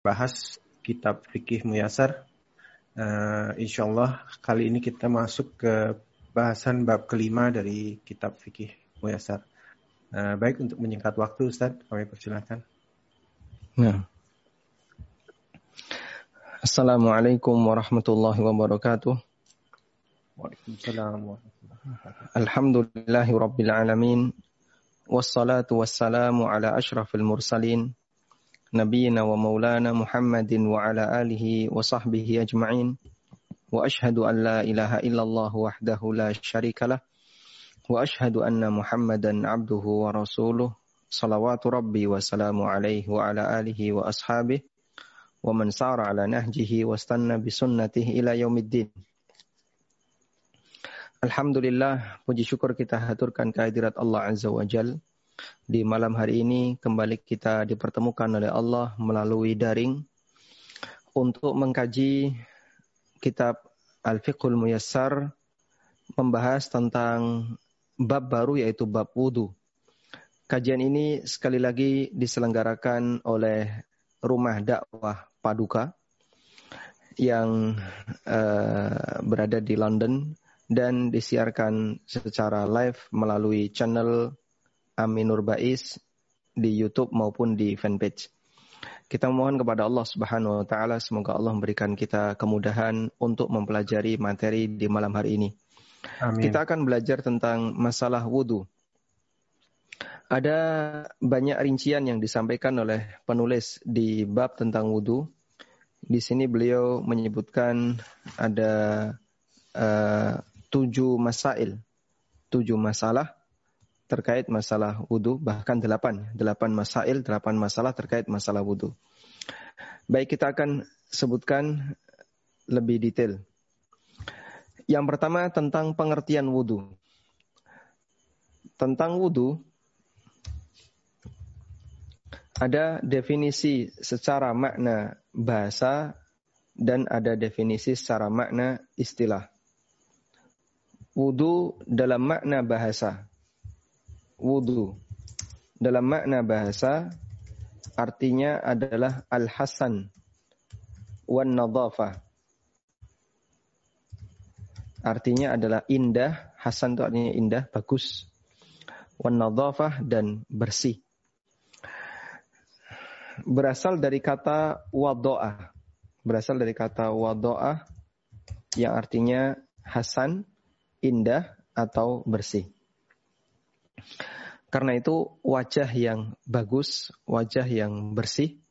bahas kitab fikih muyasar. Uh, insya Allah kali ini kita masuk ke bahasan bab kelima dari kitab fikih muyasar. Uh, baik untuk menyingkat waktu Ustaz, kami persilakan. Nah. Assalamualaikum warahmatullahi wabarakatuh. Waalaikumsalam warahmatullahi wabarakatuh. Alhamdulillahi rabbil alamin. Wassalatu wassalamu ala ashrafil mursalin نبينا ومولانا محمد وعلى آله وصحبه أجمعين. وأشهد أن لا إله إلا الله وحده لا شريك له. وأشهد أن محمدا عبده ورسوله. صلوات ربي وسلام عليه وعلى آله وأصحابه. ومن سار على نهجه واستنى بسنته إلى يوم الدين. Alhamdulillah, puji syukur kita haturkan kehadirat Allah Azza wa Jalla di malam hari ini kembali kita dipertemukan oleh Allah melalui daring untuk mengkaji kitab Al-Fiqhul Muyassar membahas tentang bab baru yaitu bab wudu. Kajian ini sekali lagi diselenggarakan oleh Rumah Dakwah Paduka yang uh, berada di London dan disiarkan secara live melalui channel Aminur Bais di YouTube maupun di fanpage. Kita mohon kepada Allah Subhanahu wa taala semoga Allah memberikan kita kemudahan untuk mempelajari materi di malam hari ini. Amin. Kita akan belajar tentang masalah wudhu. Ada banyak rincian yang disampaikan oleh penulis di bab tentang wudhu. Di sini beliau menyebutkan ada uh, tujuh masail, tujuh masalah terkait masalah wudhu, bahkan delapan. Delapan masail, delapan masalah terkait masalah wudhu. Baik, kita akan sebutkan lebih detail. Yang pertama tentang pengertian wudhu. Tentang wudhu, ada definisi secara makna bahasa dan ada definisi secara makna istilah. Wudhu dalam makna bahasa wudu. Dalam makna bahasa artinya adalah al-hasan wan nadhafah. Artinya adalah indah, hasan itu artinya indah, bagus. Wan nadhafah dan bersih. Berasal dari kata wado'ah. Berasal dari kata wado'ah yang artinya hasan, indah atau bersih. Karena itu wajah yang bagus, wajah yang bersih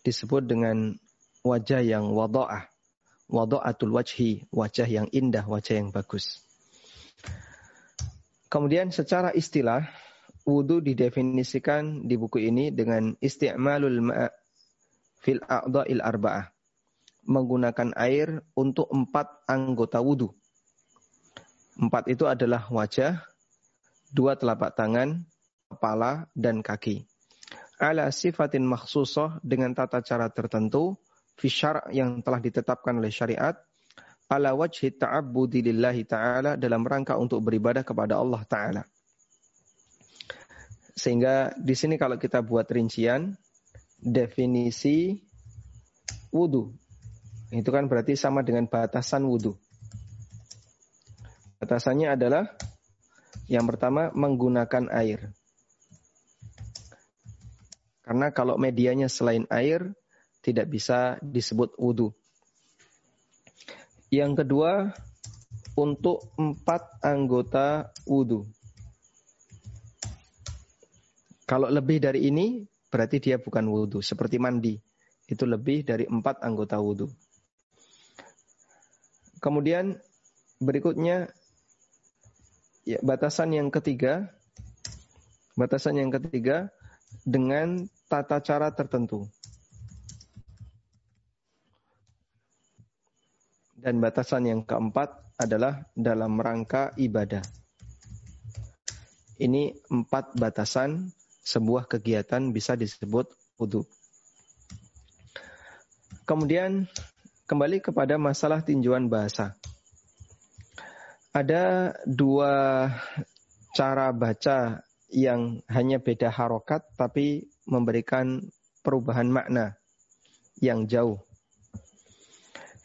disebut dengan wajah yang wado'ah. Wado'atul wajhi, wajah yang indah, wajah yang bagus. Kemudian secara istilah, wudhu didefinisikan di buku ini dengan isti'malul ma' fil a'dha'il arba'ah. Menggunakan air untuk empat anggota wudhu. Empat itu adalah wajah, dua telapak tangan, kepala, dan kaki. Ala sifatin maksusoh dengan tata cara tertentu, fisyar yang telah ditetapkan oleh syariat, ala wajhi ta'abbudi lillahi ta'ala dalam rangka untuk beribadah kepada Allah ta'ala. Sehingga di sini kalau kita buat rincian, definisi wudhu. Itu kan berarti sama dengan batasan wudhu. Batasannya adalah yang pertama menggunakan air. Karena kalau medianya selain air tidak bisa disebut wudhu. Yang kedua untuk empat anggota wudhu. Kalau lebih dari ini berarti dia bukan wudhu. Seperti mandi. Itu lebih dari empat anggota wudhu. Kemudian berikutnya Ya, batasan yang ketiga, batasan yang ketiga dengan tata cara tertentu. Dan batasan yang keempat adalah dalam rangka ibadah. Ini empat batasan sebuah kegiatan bisa disebut wudhu. Kemudian kembali kepada masalah tinjauan bahasa. Ada dua cara baca yang hanya beda harokat tapi memberikan perubahan makna. yang jauh.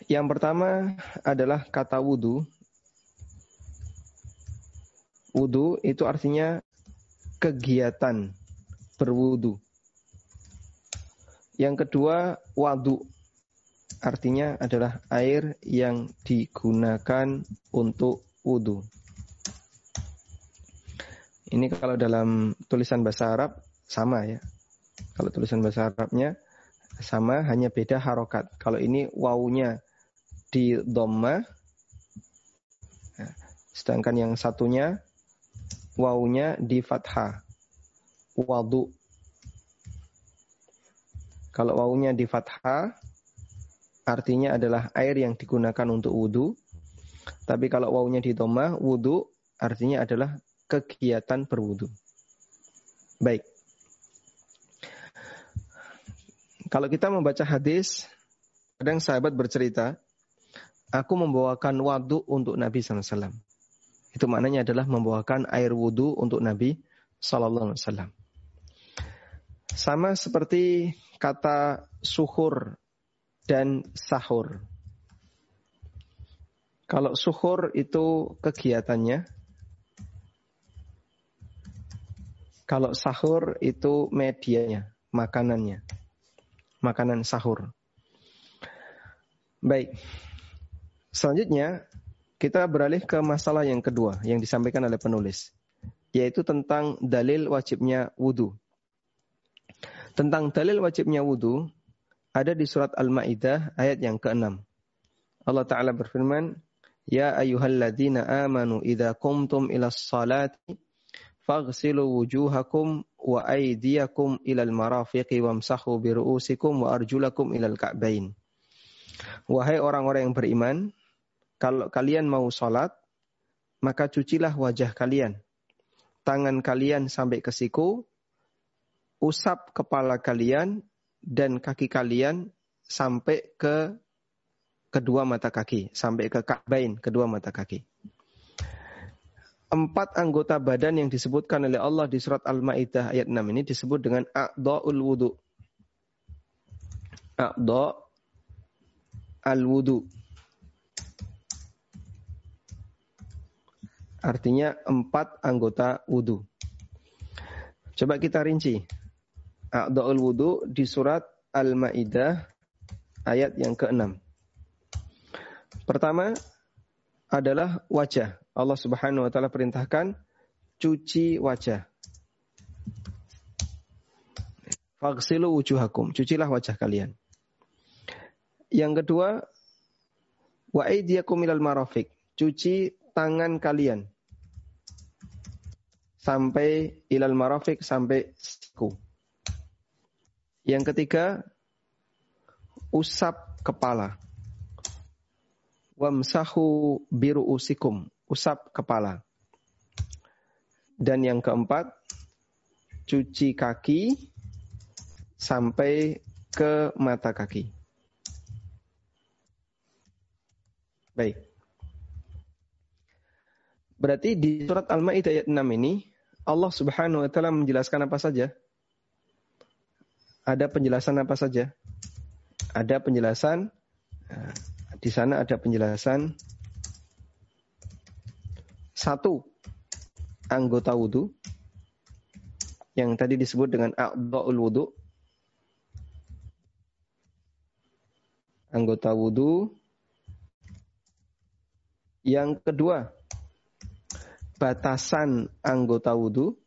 Yang pertama adalah kata wudhu. Wudhu itu artinya kegiatan berwudhu. Yang kedua, wadu. Artinya adalah air yang digunakan untuk wudhu. Ini kalau dalam tulisan bahasa Arab sama ya. Kalau tulisan bahasa Arabnya sama, hanya beda harokat. Kalau ini wawunya di dhamma, sedangkan yang satunya wawunya di fathah. Wadu. Kalau wawunya di fathah, artinya adalah air yang digunakan untuk wudhu. Tapi kalau wawunya di dhamma, wudhu artinya adalah kegiatan berwudhu. Baik. Kalau kita membaca hadis, kadang sahabat bercerita, aku membawakan wadu untuk Nabi SAW. Itu maknanya adalah membawakan air wudhu untuk Nabi SAW. Sama seperti kata suhur dan sahur. Kalau suhur itu kegiatannya, kalau sahur itu medianya, makanannya makanan sahur. Baik. Selanjutnya, kita beralih ke masalah yang kedua yang disampaikan oleh penulis, yaitu tentang dalil wajibnya wudhu. Tentang dalil wajibnya wudhu, ada di surat Al-Ma'idah ayat yang ke-6. Allah Ta'ala berfirman, Ya ayuhalladzina amanu idha kumtum ila salati faghsilu wujuhakum wa aydiyakum ilal marafiqi wamsahu bi ru'usikum wa arjulakum. Wahai orang-orang yang beriman, kalau kalian mau salat, maka cucilah wajah kalian, tangan kalian sampai ke siku, usap kepala kalian dan kaki kalian sampai ke kedua mata kaki, sampai ke ka'bain, kedua mata kaki empat anggota badan yang disebutkan oleh Allah di surat Al-Maidah ayat 6 ini disebut dengan a'dha'ul wudu. A'dha' al-wudu. Artinya empat anggota wudu. Coba kita rinci. A'dha'ul wudu di surat Al-Maidah ayat yang ke-6. Pertama adalah wajah. Allah Subhanahu wa taala perintahkan cuci wajah. Faghsilu wujuhakum, cucilah wajah kalian. Yang kedua, wa aydiyakum ilal marafiq, cuci tangan kalian. Sampai ilal marafiq sampai siku. Yang ketiga, usap kepala. Wamsahu biru usikum usap kepala. Dan yang keempat, cuci kaki sampai ke mata kaki. Baik. Berarti di surat Al-Maidah ayat 6 ini Allah Subhanahu wa taala menjelaskan apa saja? Ada penjelasan apa saja? Ada penjelasan di sana ada penjelasan satu anggota wudhu yang tadi disebut dengan a'dha'ul wudhu. Anggota wudhu. Yang kedua, batasan anggota wudhu.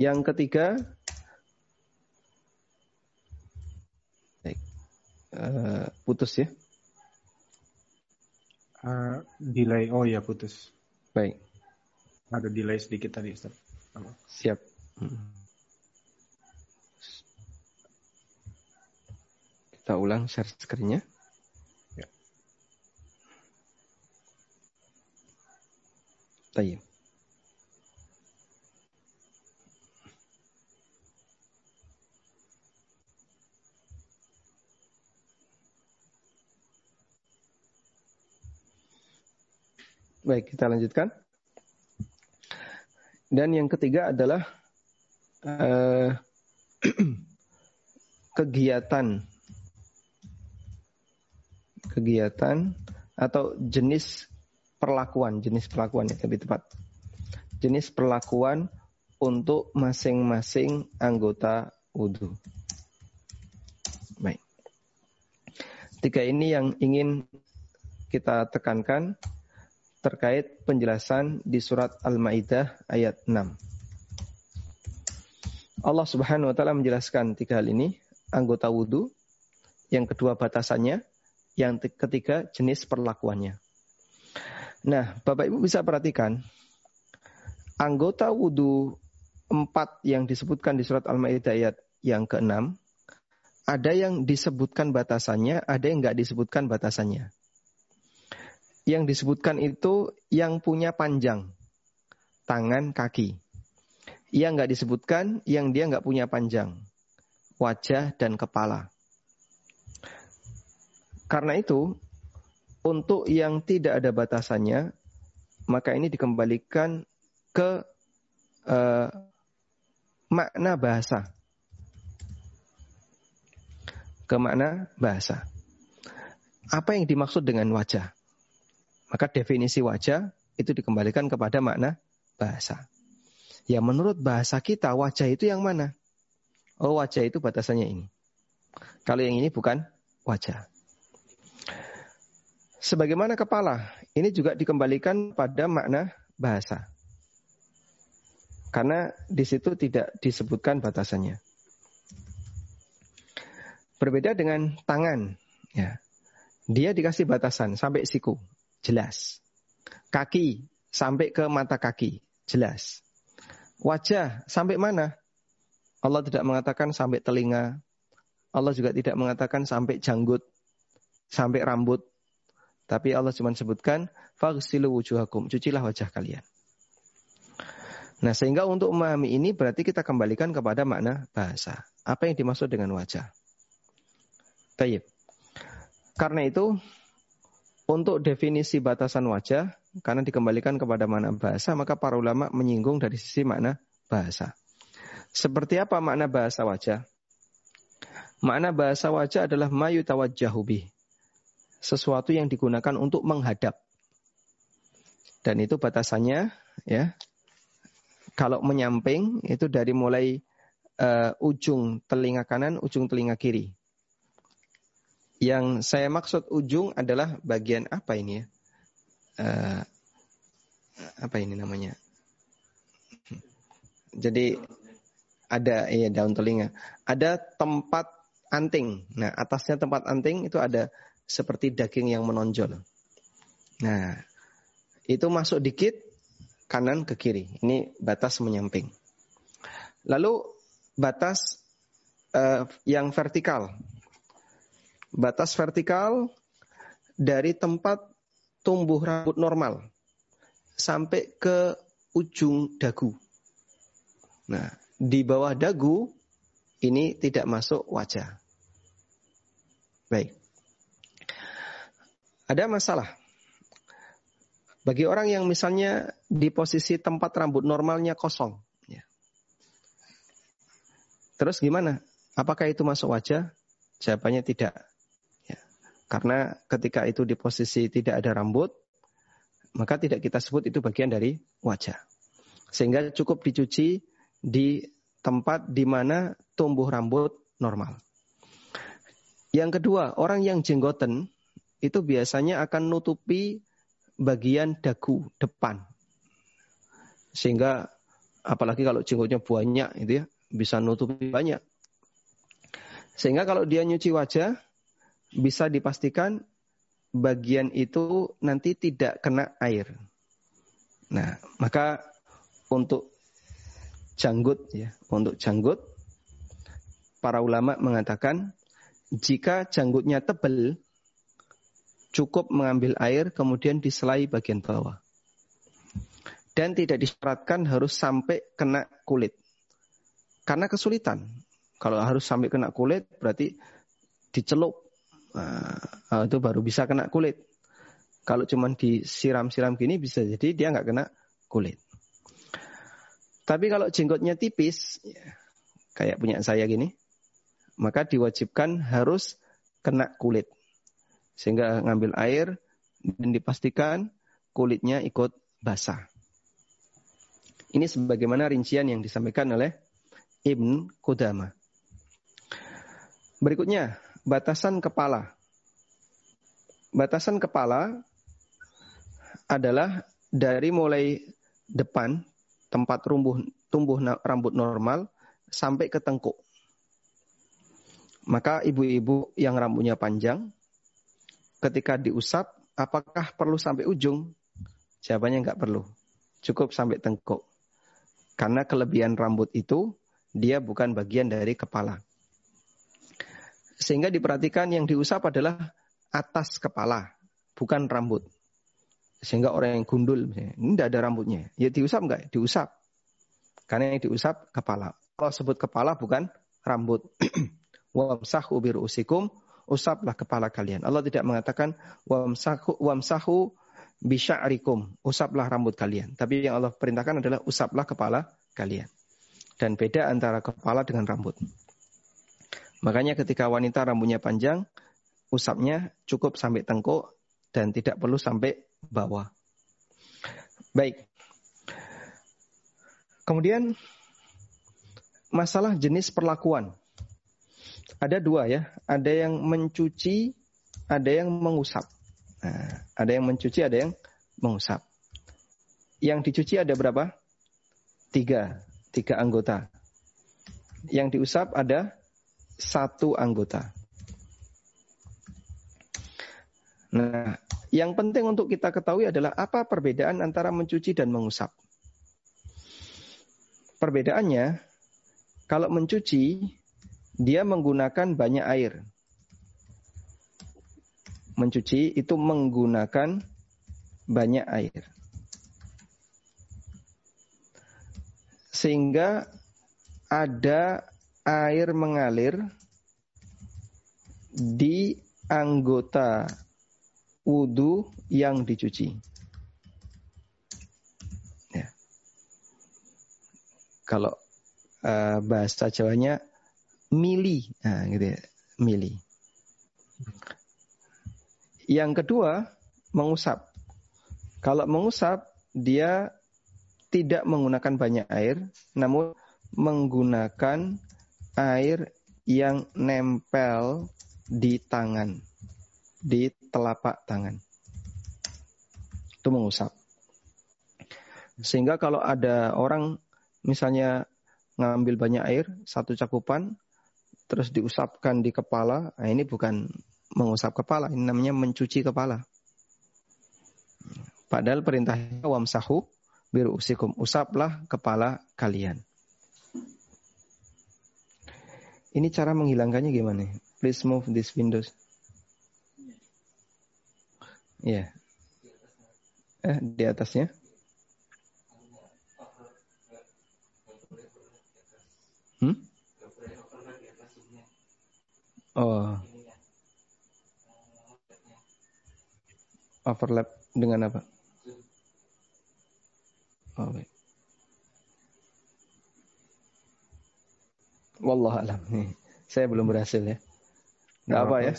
Yang ketiga, uh, putus ya. Uh, delay. Oh ya putus. Baik. Ada delay sedikit tadi Ustaz. Siap. Hmm. Kita ulang share screen-nya. Ya. Tayyip. Baik, kita lanjutkan. Dan yang ketiga adalah uh, kegiatan kegiatan atau jenis perlakuan, jenis perlakuan ya lebih tepat. Jenis perlakuan untuk masing-masing anggota wudhu. Baik. Tiga ini yang ingin kita tekankan terkait penjelasan di surat Al-Maidah ayat 6. Allah Subhanahu wa taala menjelaskan tiga hal ini, anggota wudhu, yang kedua batasannya, yang ketiga jenis perlakuannya. Nah, Bapak Ibu bisa perhatikan anggota wudhu empat yang disebutkan di surat Al-Maidah ayat yang keenam, ada yang disebutkan batasannya, ada yang nggak disebutkan batasannya. Yang disebutkan itu yang punya panjang, tangan, kaki. Yang nggak disebutkan, yang dia nggak punya panjang, wajah dan kepala. Karena itu, untuk yang tidak ada batasannya, maka ini dikembalikan ke uh, makna bahasa. Ke makna bahasa. Apa yang dimaksud dengan wajah? Maka definisi wajah itu dikembalikan kepada makna bahasa. Ya menurut bahasa kita wajah itu yang mana? Oh wajah itu batasannya ini. Kalau yang ini bukan wajah. Sebagaimana kepala, ini juga dikembalikan pada makna bahasa. Karena di situ tidak disebutkan batasannya. Berbeda dengan tangan, ya. Dia dikasih batasan sampai siku, jelas. Kaki sampai ke mata kaki, jelas. Wajah sampai mana? Allah tidak mengatakan sampai telinga. Allah juga tidak mengatakan sampai janggut, sampai rambut. Tapi Allah cuma sebutkan fagsilu wujuhakum, cucilah wajah kalian. Nah, sehingga untuk memahami ini berarti kita kembalikan kepada makna bahasa. Apa yang dimaksud dengan wajah? Tayyib. Karena itu, untuk definisi batasan wajah, karena dikembalikan kepada makna bahasa, maka para ulama menyinggung dari sisi makna bahasa. Seperti apa makna bahasa wajah? Makna bahasa wajah adalah mayu tawajjahubi sesuatu yang digunakan untuk menghadap. Dan itu batasannya ya. Kalau menyamping itu dari mulai uh, ujung telinga kanan, ujung telinga kiri. Yang saya maksud ujung adalah bagian apa ini ya? Uh, apa ini namanya? Jadi ada ya daun telinga. Ada tempat anting. Nah, atasnya tempat anting itu ada seperti daging yang menonjol. Nah, itu masuk dikit kanan ke kiri. Ini batas menyamping. Lalu batas uh, yang vertikal. Batas vertikal dari tempat tumbuh rambut normal sampai ke ujung dagu. Nah, di bawah dagu ini tidak masuk wajah. Baik. Ada masalah. Bagi orang yang misalnya di posisi tempat rambut normalnya kosong. Ya. Terus gimana? Apakah itu masuk wajah? Jawabannya tidak. Karena ketika itu di posisi tidak ada rambut, maka tidak kita sebut itu bagian dari wajah. Sehingga cukup dicuci di tempat di mana tumbuh rambut normal. Yang kedua, orang yang jenggoten itu biasanya akan nutupi bagian dagu depan. Sehingga apalagi kalau jenggotnya banyak itu ya, bisa nutupi banyak. Sehingga kalau dia nyuci wajah bisa dipastikan bagian itu nanti tidak kena air. Nah, maka untuk janggut ya, untuk janggut para ulama mengatakan jika janggutnya tebal cukup mengambil air kemudian diselai bagian bawah. Dan tidak disyaratkan harus sampai kena kulit. Karena kesulitan. Kalau harus sampai kena kulit berarti dicelup. Nah, itu baru bisa kena kulit. Kalau cuma disiram-siram gini bisa jadi dia nggak kena kulit. Tapi kalau jenggotnya tipis, ya, kayak punya saya gini, maka diwajibkan harus kena kulit. Sehingga ngambil air dan dipastikan kulitnya ikut basah. Ini sebagaimana rincian yang disampaikan oleh Ibn Qudama. Berikutnya, batasan kepala. Batasan kepala adalah dari mulai depan tempat tumbuh tumbuh rambut normal sampai ke tengkuk. Maka ibu-ibu yang rambutnya panjang ketika diusap apakah perlu sampai ujung? Jawabannya nggak perlu. Cukup sampai tengkuk. Karena kelebihan rambut itu dia bukan bagian dari kepala. Sehingga diperhatikan yang diusap adalah atas kepala, bukan rambut. Sehingga orang yang gundul, ini tidak ada rambutnya. Ya diusap enggak? Diusap. Karena yang diusap kepala. Kalau sebut kepala bukan rambut. Wamsahu usikum, usaplah kepala kalian. Allah tidak mengatakan wamsahu wamsahu bisya'rikum, usaplah rambut kalian. Tapi yang Allah perintahkan adalah usaplah kepala kalian. Dan beda antara kepala dengan rambut. Makanya ketika wanita rambutnya panjang, usapnya cukup sampai tengkuk dan tidak perlu sampai bawah. Baik. Kemudian masalah jenis perlakuan. Ada dua ya, ada yang mencuci, ada yang mengusap. Nah, ada yang mencuci, ada yang mengusap. Yang dicuci ada berapa? Tiga, tiga anggota. Yang diusap ada satu anggota. Nah, yang penting untuk kita ketahui adalah apa perbedaan antara mencuci dan mengusap. Perbedaannya, kalau mencuci, dia menggunakan banyak air. Mencuci itu menggunakan banyak air. Sehingga ada air mengalir di anggota wudhu yang dicuci. Ya. Kalau uh, bahasa Jawanya mili, nah, gitu ya, mili. Yang kedua mengusap. Kalau mengusap dia tidak menggunakan banyak air, namun menggunakan air yang nempel di tangan, di telapak tangan. Itu mengusap. Sehingga kalau ada orang misalnya ngambil banyak air, satu cakupan, terus diusapkan di kepala, nah ini bukan mengusap kepala, ini namanya mencuci kepala. Padahal perintahnya wamsahu biru usikum, usaplah kepala kalian. Ini cara menghilangkannya gimana? Please move this windows. Ya. Yeah. Eh, di atasnya? Hmm? Oh. Overlap dengan apa? Wallah alam. Nih, saya belum berhasil ya. Gak apa, apa ya.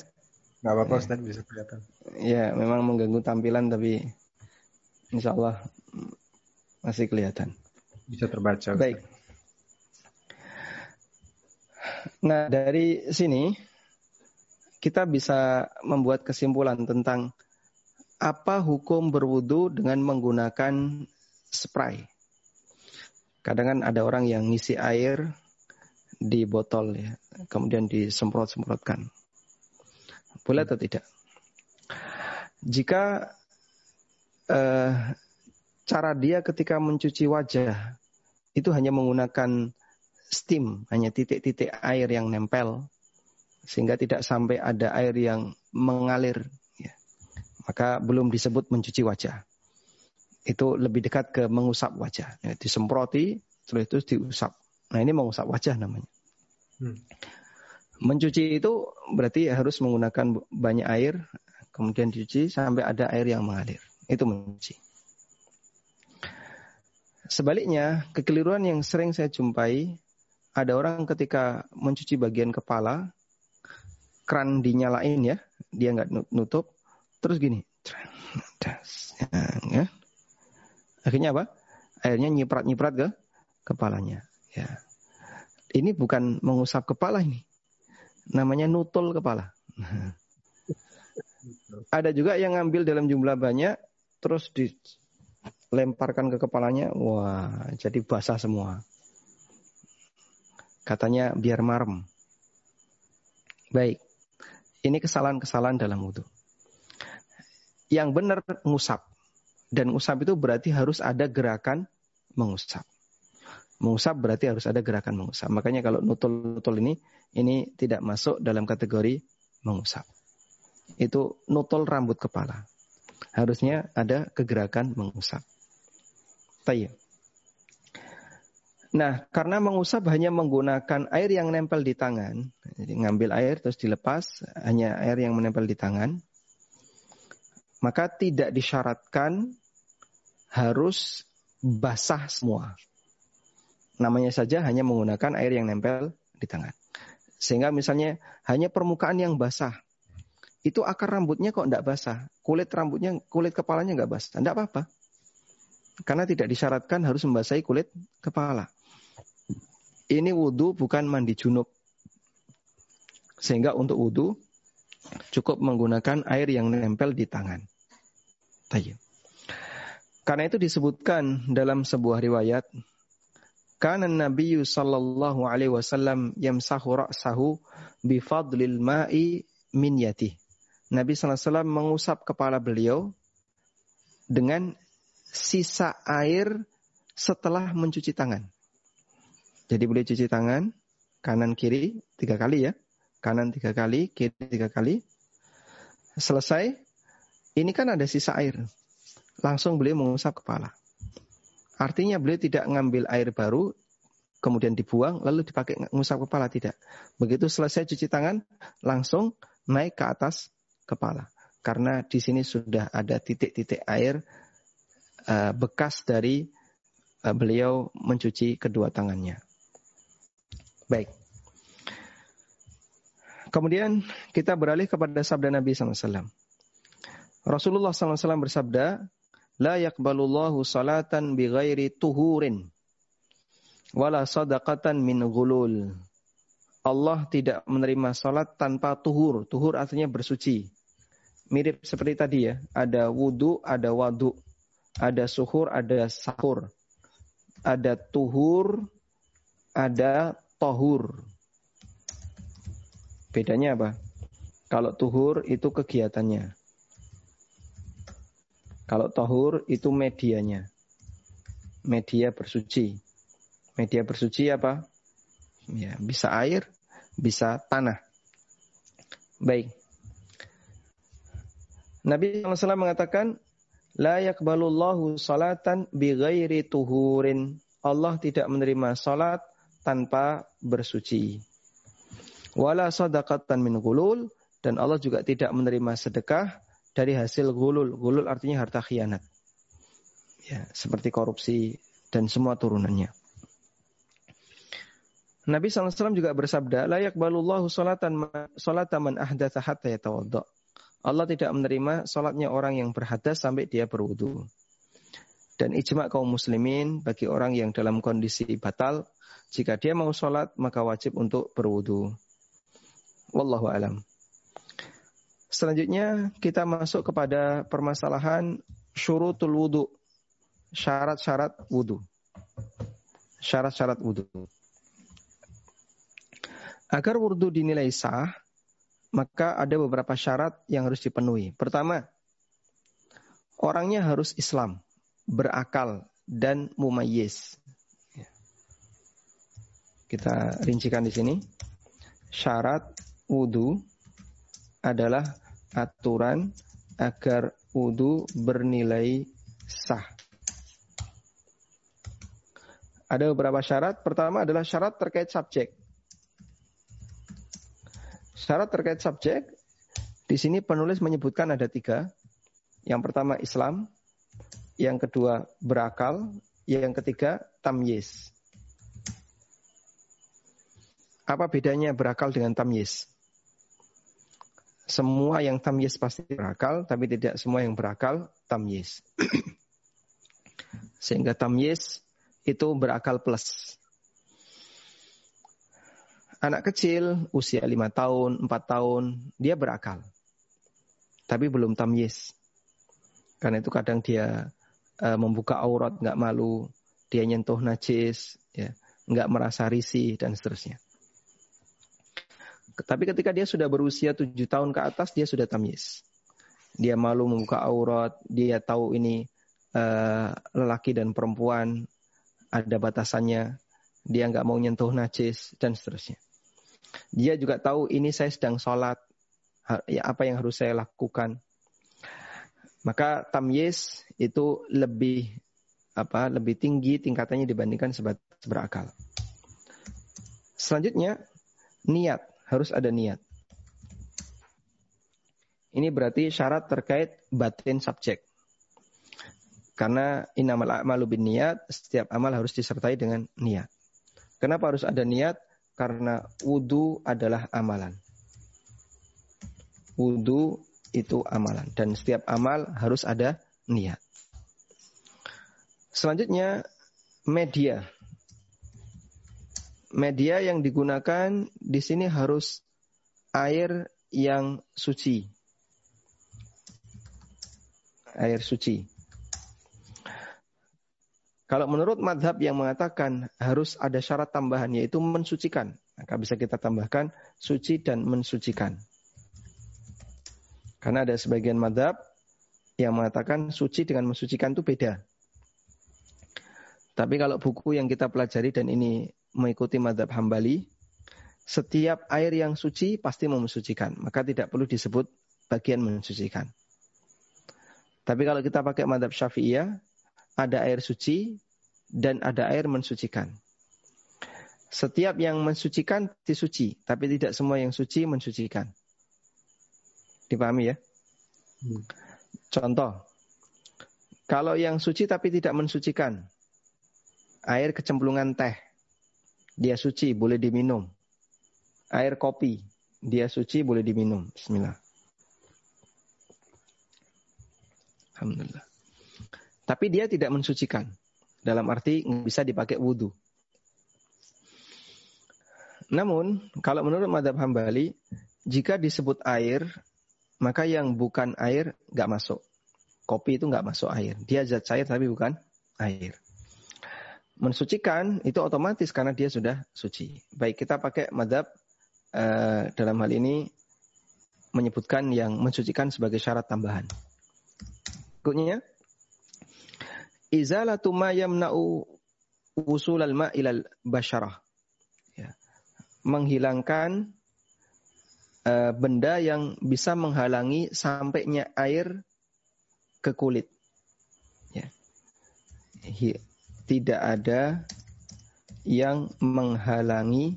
Gak apa-apa ya. Ustaz bisa kelihatan. Ya, memang mengganggu tampilan tapi insya Allah masih kelihatan. Bisa terbaca. Baik. Nah, dari sini kita bisa membuat kesimpulan tentang apa hukum berwudu dengan menggunakan spray. Kadang kan ada orang yang ngisi air di botol ya, kemudian disemprot-semprotkan. Boleh atau tidak? Jika eh, cara dia ketika mencuci wajah itu hanya menggunakan steam, hanya titik-titik air yang nempel, sehingga tidak sampai ada air yang mengalir, ya. maka belum disebut mencuci wajah. Itu lebih dekat ke mengusap wajah, ya, disemproti, setelah itu diusap. Nah ini mengusap wajah namanya. Hmm. Mencuci itu berarti harus menggunakan banyak air, kemudian dicuci sampai ada air yang mengalir. Itu mencuci. Sebaliknya, kekeliruan yang sering saya jumpai ada orang ketika mencuci bagian kepala, kran dinyalain ya, dia nggak nutup, terus gini, ya. akhirnya apa? Akhirnya nyiprat-nyiprat ke kepalanya. Ya, ini bukan mengusap kepala ini, namanya nutul kepala. Ada juga yang ngambil dalam jumlah banyak, terus dilemparkan ke kepalanya, wah jadi basah semua. Katanya biar marem. Baik. Ini kesalahan-kesalahan dalam wudhu. Yang benar ngusap. Dan ngusap itu berarti harus ada gerakan mengusap. Mengusap berarti harus ada gerakan mengusap. Makanya kalau nutul-nutul ini, ini tidak masuk dalam kategori mengusap. Itu nutul rambut kepala. Harusnya ada kegerakan mengusap. Tayyip. Nah, karena mengusap hanya menggunakan air yang nempel di tangan, jadi ngambil air terus dilepas, hanya air yang menempel di tangan, maka tidak disyaratkan harus basah semua. Namanya saja hanya menggunakan air yang nempel di tangan. Sehingga misalnya hanya permukaan yang basah, itu akar rambutnya kok tidak basah, kulit rambutnya, kulit kepalanya nggak basah, tidak apa-apa. Karena tidak disyaratkan harus membasahi kulit kepala. Ini wudhu bukan mandi junub. Sehingga untuk wudhu cukup menggunakan air yang nempel di tangan. Tayyip. Karena itu disebutkan dalam sebuah riwayat, karena Nabi sallallahu alaihi wasallam yamsahu ra'sahu bifadlil ma'i min yatih. Nabi sallallahu alaihi wasallam mengusap kepala beliau dengan sisa air setelah mencuci tangan. Jadi boleh cuci tangan kanan kiri tiga kali ya, kanan tiga kali, kiri tiga kali. Selesai, ini kan ada sisa air. Langsung beliau mengusap kepala. Artinya beliau tidak ngambil air baru, kemudian dibuang, lalu dipakai mengusap kepala tidak. Begitu selesai cuci tangan, langsung naik ke atas kepala. Karena di sini sudah ada titik-titik air uh, bekas dari uh, beliau mencuci kedua tangannya. Baik. Kemudian kita beralih kepada sabda Nabi SAW. Rasulullah SAW bersabda, La yakbalullahu salatan bi ghairi tuhurin, wala sadaqatan min gulul. Allah tidak menerima salat tanpa tuhur. Tuhur artinya bersuci. Mirip seperti tadi ya. Ada wudhu, ada wadu. Ada suhur, ada sahur. Ada tuhur, ada tohur. Bedanya apa? Kalau tuhur itu kegiatannya. Kalau tohur itu medianya. Media bersuci. Media bersuci apa? Ya, bisa air, bisa tanah. Baik. Nabi SAW mengatakan, La yakbalullahu salatan bi ghairi tuhurin. Allah tidak menerima salat tanpa bersuci. Wala sadaqatan min gulul dan Allah juga tidak menerima sedekah dari hasil gulul. Gulul artinya harta khianat. Ya, seperti korupsi dan semua turunannya. Nabi SAW juga bersabda, layak balullahu salatan salatan man ahdatha hatta. Allah tidak menerima salatnya orang yang berhadas sampai dia berwudu. Dan ijma kaum muslimin bagi orang yang dalam kondisi batal jika dia mau sholat, maka wajib untuk berwudu. Wallahu alam. Selanjutnya kita masuk kepada permasalahan syurutul wudu. Syarat-syarat wudu. Syarat-syarat wudu. Agar wudu dinilai sah, maka ada beberapa syarat yang harus dipenuhi. Pertama, orangnya harus Islam, berakal, dan mumayyiz. Kita rincikan di sini. Syarat wudhu adalah aturan agar wudhu bernilai sah. Ada beberapa syarat. Pertama adalah syarat terkait subjek. Syarat terkait subjek, di sini penulis menyebutkan ada tiga. Yang pertama Islam, yang kedua berakal, yang ketiga tamyiz. Apa bedanya berakal dengan tamyiz? Semua yang tamyiz pasti berakal, tapi tidak semua yang berakal tamyiz. Sehingga tamyiz itu berakal plus. Anak kecil usia lima tahun, empat tahun, dia berakal. Tapi belum tamyiz. Karena itu kadang dia uh, membuka aurat nggak malu, dia nyentuh najis, ya, nggak merasa risih dan seterusnya. Tapi ketika dia sudah berusia tujuh tahun ke atas, dia sudah tamyiz. Dia malu membuka aurat, dia tahu ini uh, lelaki dan perempuan, ada batasannya, dia nggak mau nyentuh najis, dan seterusnya. Dia juga tahu ini saya sedang sholat, ya apa yang harus saya lakukan. Maka tamyiz itu lebih apa lebih tinggi tingkatannya dibandingkan sebatas berakal. Selanjutnya niat harus ada niat. Ini berarti syarat terkait batin subjek. Karena inamal a'malu bin niat, setiap amal harus disertai dengan niat. Kenapa harus ada niat? Karena wudhu adalah amalan. Wudhu itu amalan. Dan setiap amal harus ada niat. Selanjutnya, media media yang digunakan di sini harus air yang suci. Air suci. Kalau menurut madhab yang mengatakan harus ada syarat tambahan yaitu mensucikan. Maka bisa kita tambahkan suci dan mensucikan. Karena ada sebagian madhab yang mengatakan suci dengan mensucikan itu beda. Tapi kalau buku yang kita pelajari dan ini mengikuti madhab hambali, setiap air yang suci pasti mensucikan. Maka tidak perlu disebut bagian mensucikan. Tapi kalau kita pakai madhab syafi'iyah, ada air suci dan ada air mensucikan. Setiap yang mensucikan disuci, tapi tidak semua yang suci mensucikan. Dipahami ya? Hmm. Contoh, kalau yang suci tapi tidak mensucikan, air kecemplungan teh, dia suci, boleh diminum. Air kopi, dia suci, boleh diminum. Bismillah. Alhamdulillah. Tapi dia tidak mensucikan. Dalam arti bisa dipakai wudhu. Namun, kalau menurut madhab hambali, jika disebut air, maka yang bukan air nggak masuk. Kopi itu nggak masuk air. Dia zat cair tapi bukan air mensucikan itu otomatis karena dia sudah suci. Baik kita pakai madhab uh, dalam hal ini menyebutkan yang mensucikan sebagai syarat tambahan. Berikutnya, izalatu ma yamna'u usul al-ma' ilal basyarah. Ya. Menghilangkan uh, benda yang bisa menghalangi sampainya air ke kulit. Ya tidak ada yang menghalangi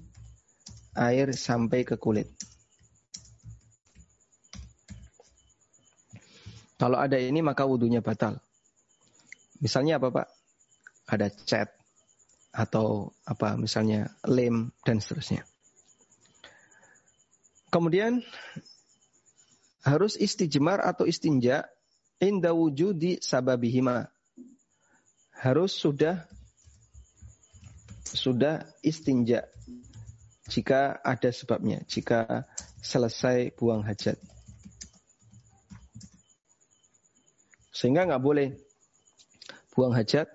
air sampai ke kulit. Kalau ada ini maka wudhunya batal. Misalnya apa Pak? Ada cat atau apa misalnya lem dan seterusnya. Kemudian harus istijmar atau istinja inda wujudi sababihima harus sudah sudah istinja jika ada sebabnya, jika selesai buang hajat. Sehingga nggak boleh buang hajat,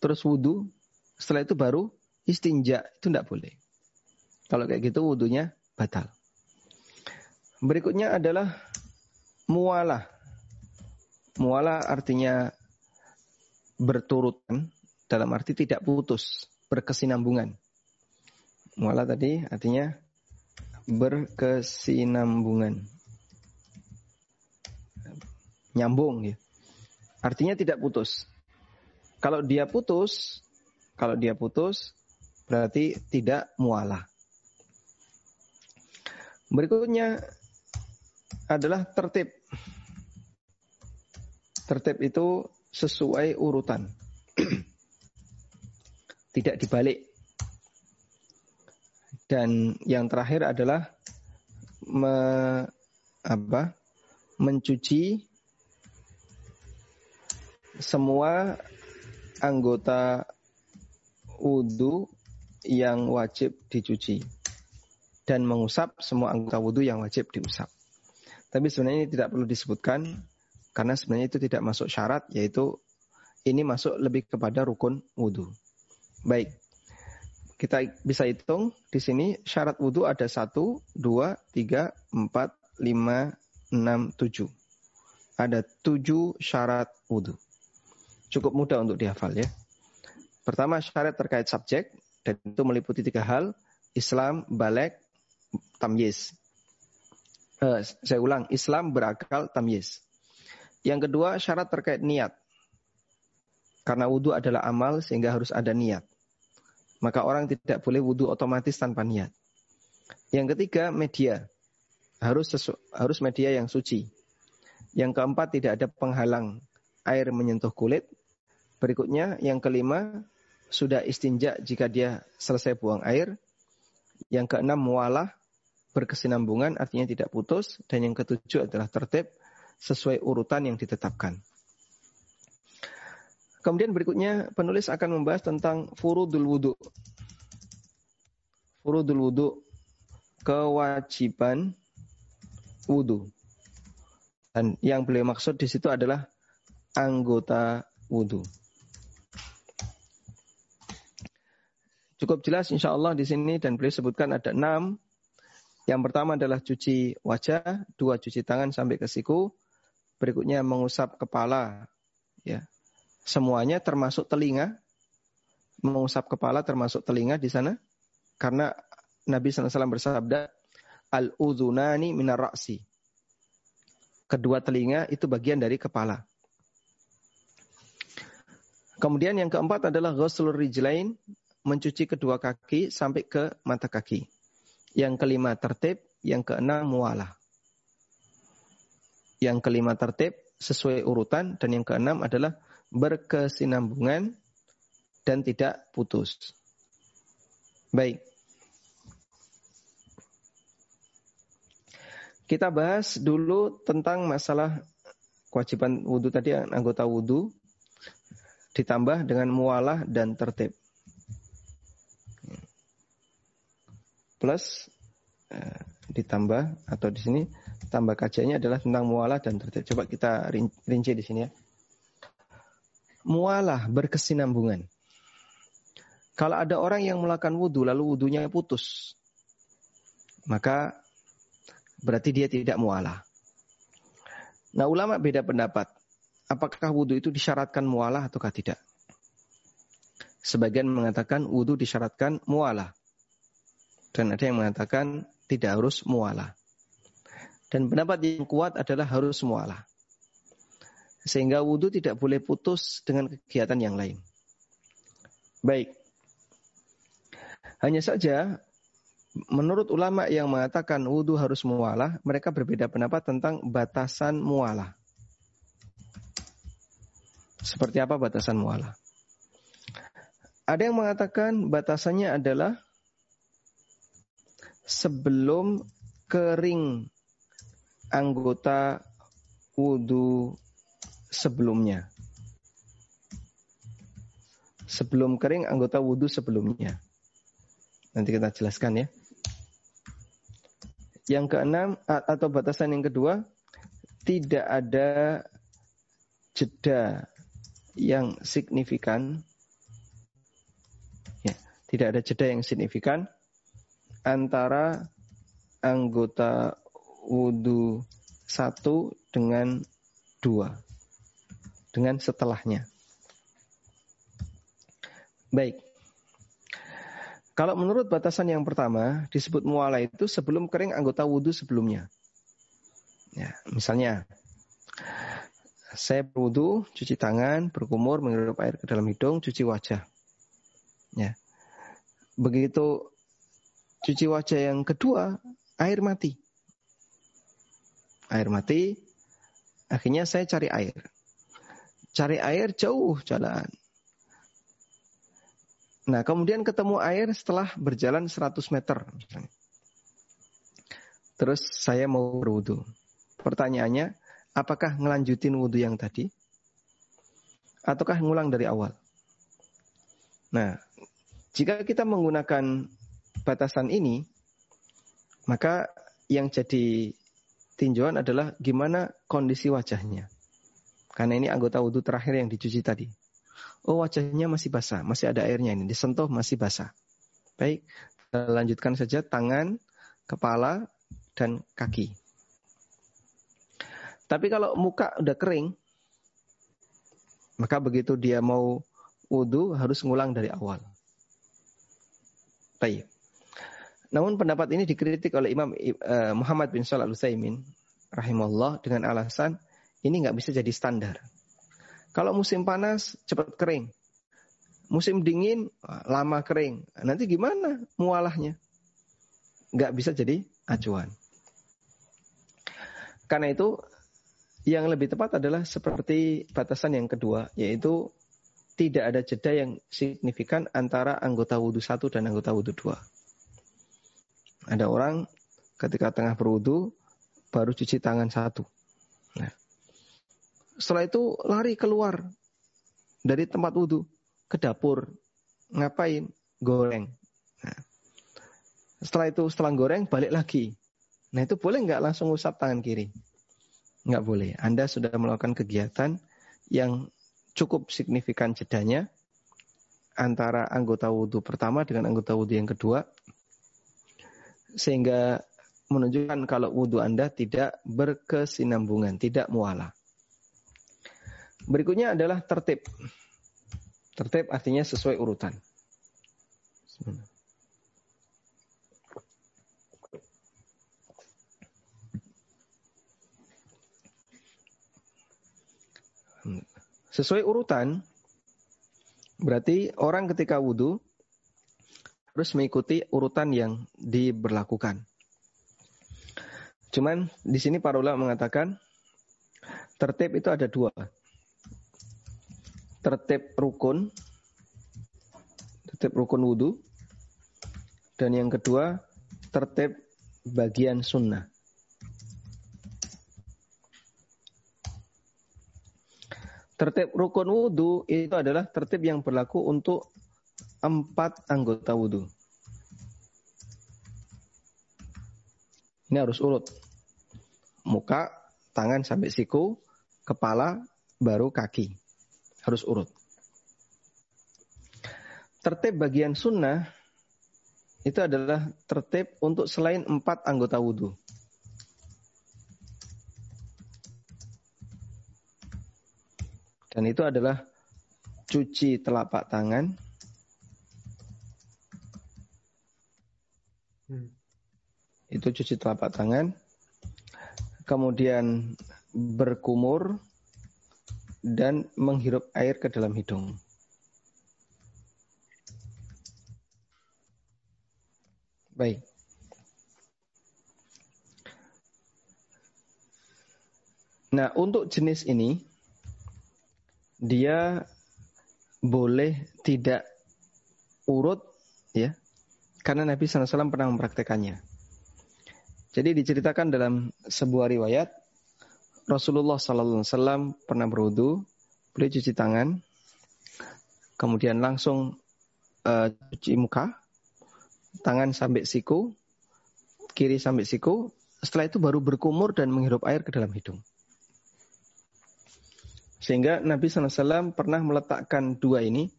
terus wudhu, setelah itu baru istinja, itu nggak boleh. Kalau kayak gitu wudhunya batal. Berikutnya adalah mualah. Mualah artinya berturutan dalam arti tidak putus, berkesinambungan. Muala tadi artinya berkesinambungan. Nyambung ya. Artinya tidak putus. Kalau dia putus, kalau dia putus berarti tidak mualah. Berikutnya adalah tertib. Tertib itu sesuai urutan. Tidak dibalik. Dan yang terakhir adalah me, apa? mencuci semua anggota wudhu yang wajib dicuci dan mengusap semua anggota wudhu yang wajib diusap. Tapi sebenarnya ini tidak perlu disebutkan karena sebenarnya itu tidak masuk syarat yaitu ini masuk lebih kepada rukun wudhu. Baik, kita bisa hitung di sini syarat wudhu ada satu, dua, tiga, empat, lima, enam, tujuh. Ada tujuh syarat wudhu. Cukup mudah untuk dihafal ya. Pertama syarat terkait subjek dan itu meliputi tiga hal. Islam, balik, tamyiz. Uh, saya ulang, Islam berakal tamyiz. Yang kedua syarat terkait niat. Karena wudhu adalah amal sehingga harus ada niat maka orang tidak boleh wudhu otomatis tanpa niat. Yang ketiga, media. Harus harus media yang suci. Yang keempat, tidak ada penghalang air menyentuh kulit. Berikutnya, yang kelima, sudah istinja jika dia selesai buang air. Yang keenam, mualah, berkesinambungan, artinya tidak putus. Dan yang ketujuh adalah tertib, sesuai urutan yang ditetapkan. Kemudian berikutnya penulis akan membahas tentang furudul wudhu. Furudul wudhu, kewajiban wudhu. Dan yang beliau maksud di situ adalah anggota wudhu. Cukup jelas insya Allah di sini dan beliau sebutkan ada enam. Yang pertama adalah cuci wajah, dua cuci tangan sampai ke siku. Berikutnya mengusap kepala, ya semuanya termasuk telinga, mengusap kepala termasuk telinga di sana, karena Nabi SAW bersabda, al-udhunani minar ra'si. Kedua telinga itu bagian dari kepala. Kemudian yang keempat adalah ghuslur rijlain, mencuci kedua kaki sampai ke mata kaki. Yang kelima tertib, yang keenam mualah. Yang kelima tertib sesuai urutan dan yang keenam adalah berkesinambungan dan tidak putus. Baik. Kita bahas dulu tentang masalah kewajiban wudhu tadi anggota wudhu ditambah dengan mualah dan tertib. Plus eh, ditambah atau di sini tambah kajiannya adalah tentang mualah dan tertib. Coba kita rinci di sini ya mualah berkesinambungan. Kalau ada orang yang melakukan wudhu lalu wudhunya putus, maka berarti dia tidak mualah. Nah ulama beda pendapat. Apakah wudhu itu disyaratkan mualah ataukah tidak? Sebagian mengatakan wudhu disyaratkan mualah. Dan ada yang mengatakan tidak harus mualah. Dan pendapat yang kuat adalah harus mualah. Sehingga wudhu tidak boleh putus dengan kegiatan yang lain. Baik. Hanya saja menurut ulama yang mengatakan wudhu harus mualah, mereka berbeda pendapat tentang batasan mualah. Seperti apa batasan mualah? Ada yang mengatakan batasannya adalah sebelum kering anggota wudhu sebelumnya. Sebelum kering anggota wudhu sebelumnya. Nanti kita jelaskan ya. Yang keenam atau batasan yang kedua, tidak ada jeda yang signifikan. Ya, tidak ada jeda yang signifikan antara anggota wudhu satu dengan dua dengan setelahnya. Baik. Kalau menurut batasan yang pertama, disebut muala itu sebelum kering anggota wudhu sebelumnya. Ya, misalnya, saya berwudhu, cuci tangan, berkumur, menghirup air ke dalam hidung, cuci wajah. Ya. Begitu cuci wajah yang kedua, air mati. Air mati, akhirnya saya cari air. Cari air jauh jalan. Nah, kemudian ketemu air setelah berjalan 100 meter. Terus saya mau berwudu. Pertanyaannya, apakah ngelanjutin wudhu yang tadi? Ataukah ngulang dari awal? Nah, jika kita menggunakan batasan ini, maka yang jadi tinjauan adalah gimana kondisi wajahnya. Karena ini anggota wudhu terakhir yang dicuci tadi. Oh wajahnya masih basah, masih ada airnya ini, disentuh masih basah. Baik, lanjutkan saja tangan, kepala, dan kaki. Tapi kalau muka udah kering, maka begitu dia mau wudhu harus ngulang dari awal. Baik. Namun pendapat ini dikritik oleh Imam uh, Muhammad bin Shalal Utsaimin rahimahullah dengan alasan ini nggak bisa jadi standar. Kalau musim panas cepat kering, musim dingin lama kering. Nanti gimana mualahnya? Nggak bisa jadi acuan. Karena itu yang lebih tepat adalah seperti batasan yang kedua, yaitu tidak ada jeda yang signifikan antara anggota wudhu satu dan anggota wudhu dua. Ada orang ketika tengah berwudhu baru cuci tangan satu. Nah, setelah itu lari keluar dari tempat wudhu ke dapur, ngapain? Goreng. Nah, setelah itu setelah goreng balik lagi Nah itu boleh nggak langsung usap tangan kiri? Nggak boleh. Anda sudah melakukan kegiatan yang cukup signifikan jedanya antara anggota wudhu pertama dengan anggota wudhu yang kedua. Sehingga menunjukkan kalau wudhu Anda tidak berkesinambungan, tidak muala. Berikutnya adalah tertib. Tertib artinya sesuai urutan. Sesuai urutan, berarti orang ketika wudhu harus mengikuti urutan yang diberlakukan. Cuman di sini para ulama mengatakan tertib itu ada dua. Tertib rukun, tertib rukun wudhu, dan yang kedua tertib bagian sunnah. Tertib rukun wudhu itu adalah tertib yang berlaku untuk empat anggota wudhu. Ini harus urut. Muka, tangan sampai siku, kepala, baru kaki. Harus urut. Tertib bagian sunnah itu adalah tertib untuk selain empat anggota wudhu. Dan itu adalah cuci telapak tangan. Itu cuci telapak tangan. Kemudian berkumur dan menghirup air ke dalam hidung. Baik. Nah, untuk jenis ini dia boleh tidak urut ya karena Nabi SAW pernah mempraktekannya. Jadi diceritakan dalam sebuah riwayat Rasulullah SAW pernah berwudu, beliau cuci tangan, kemudian langsung uh, cuci muka, tangan sampai siku, kiri sampai siku, setelah itu baru berkumur dan menghirup air ke dalam hidung. Sehingga Nabi SAW pernah meletakkan dua ini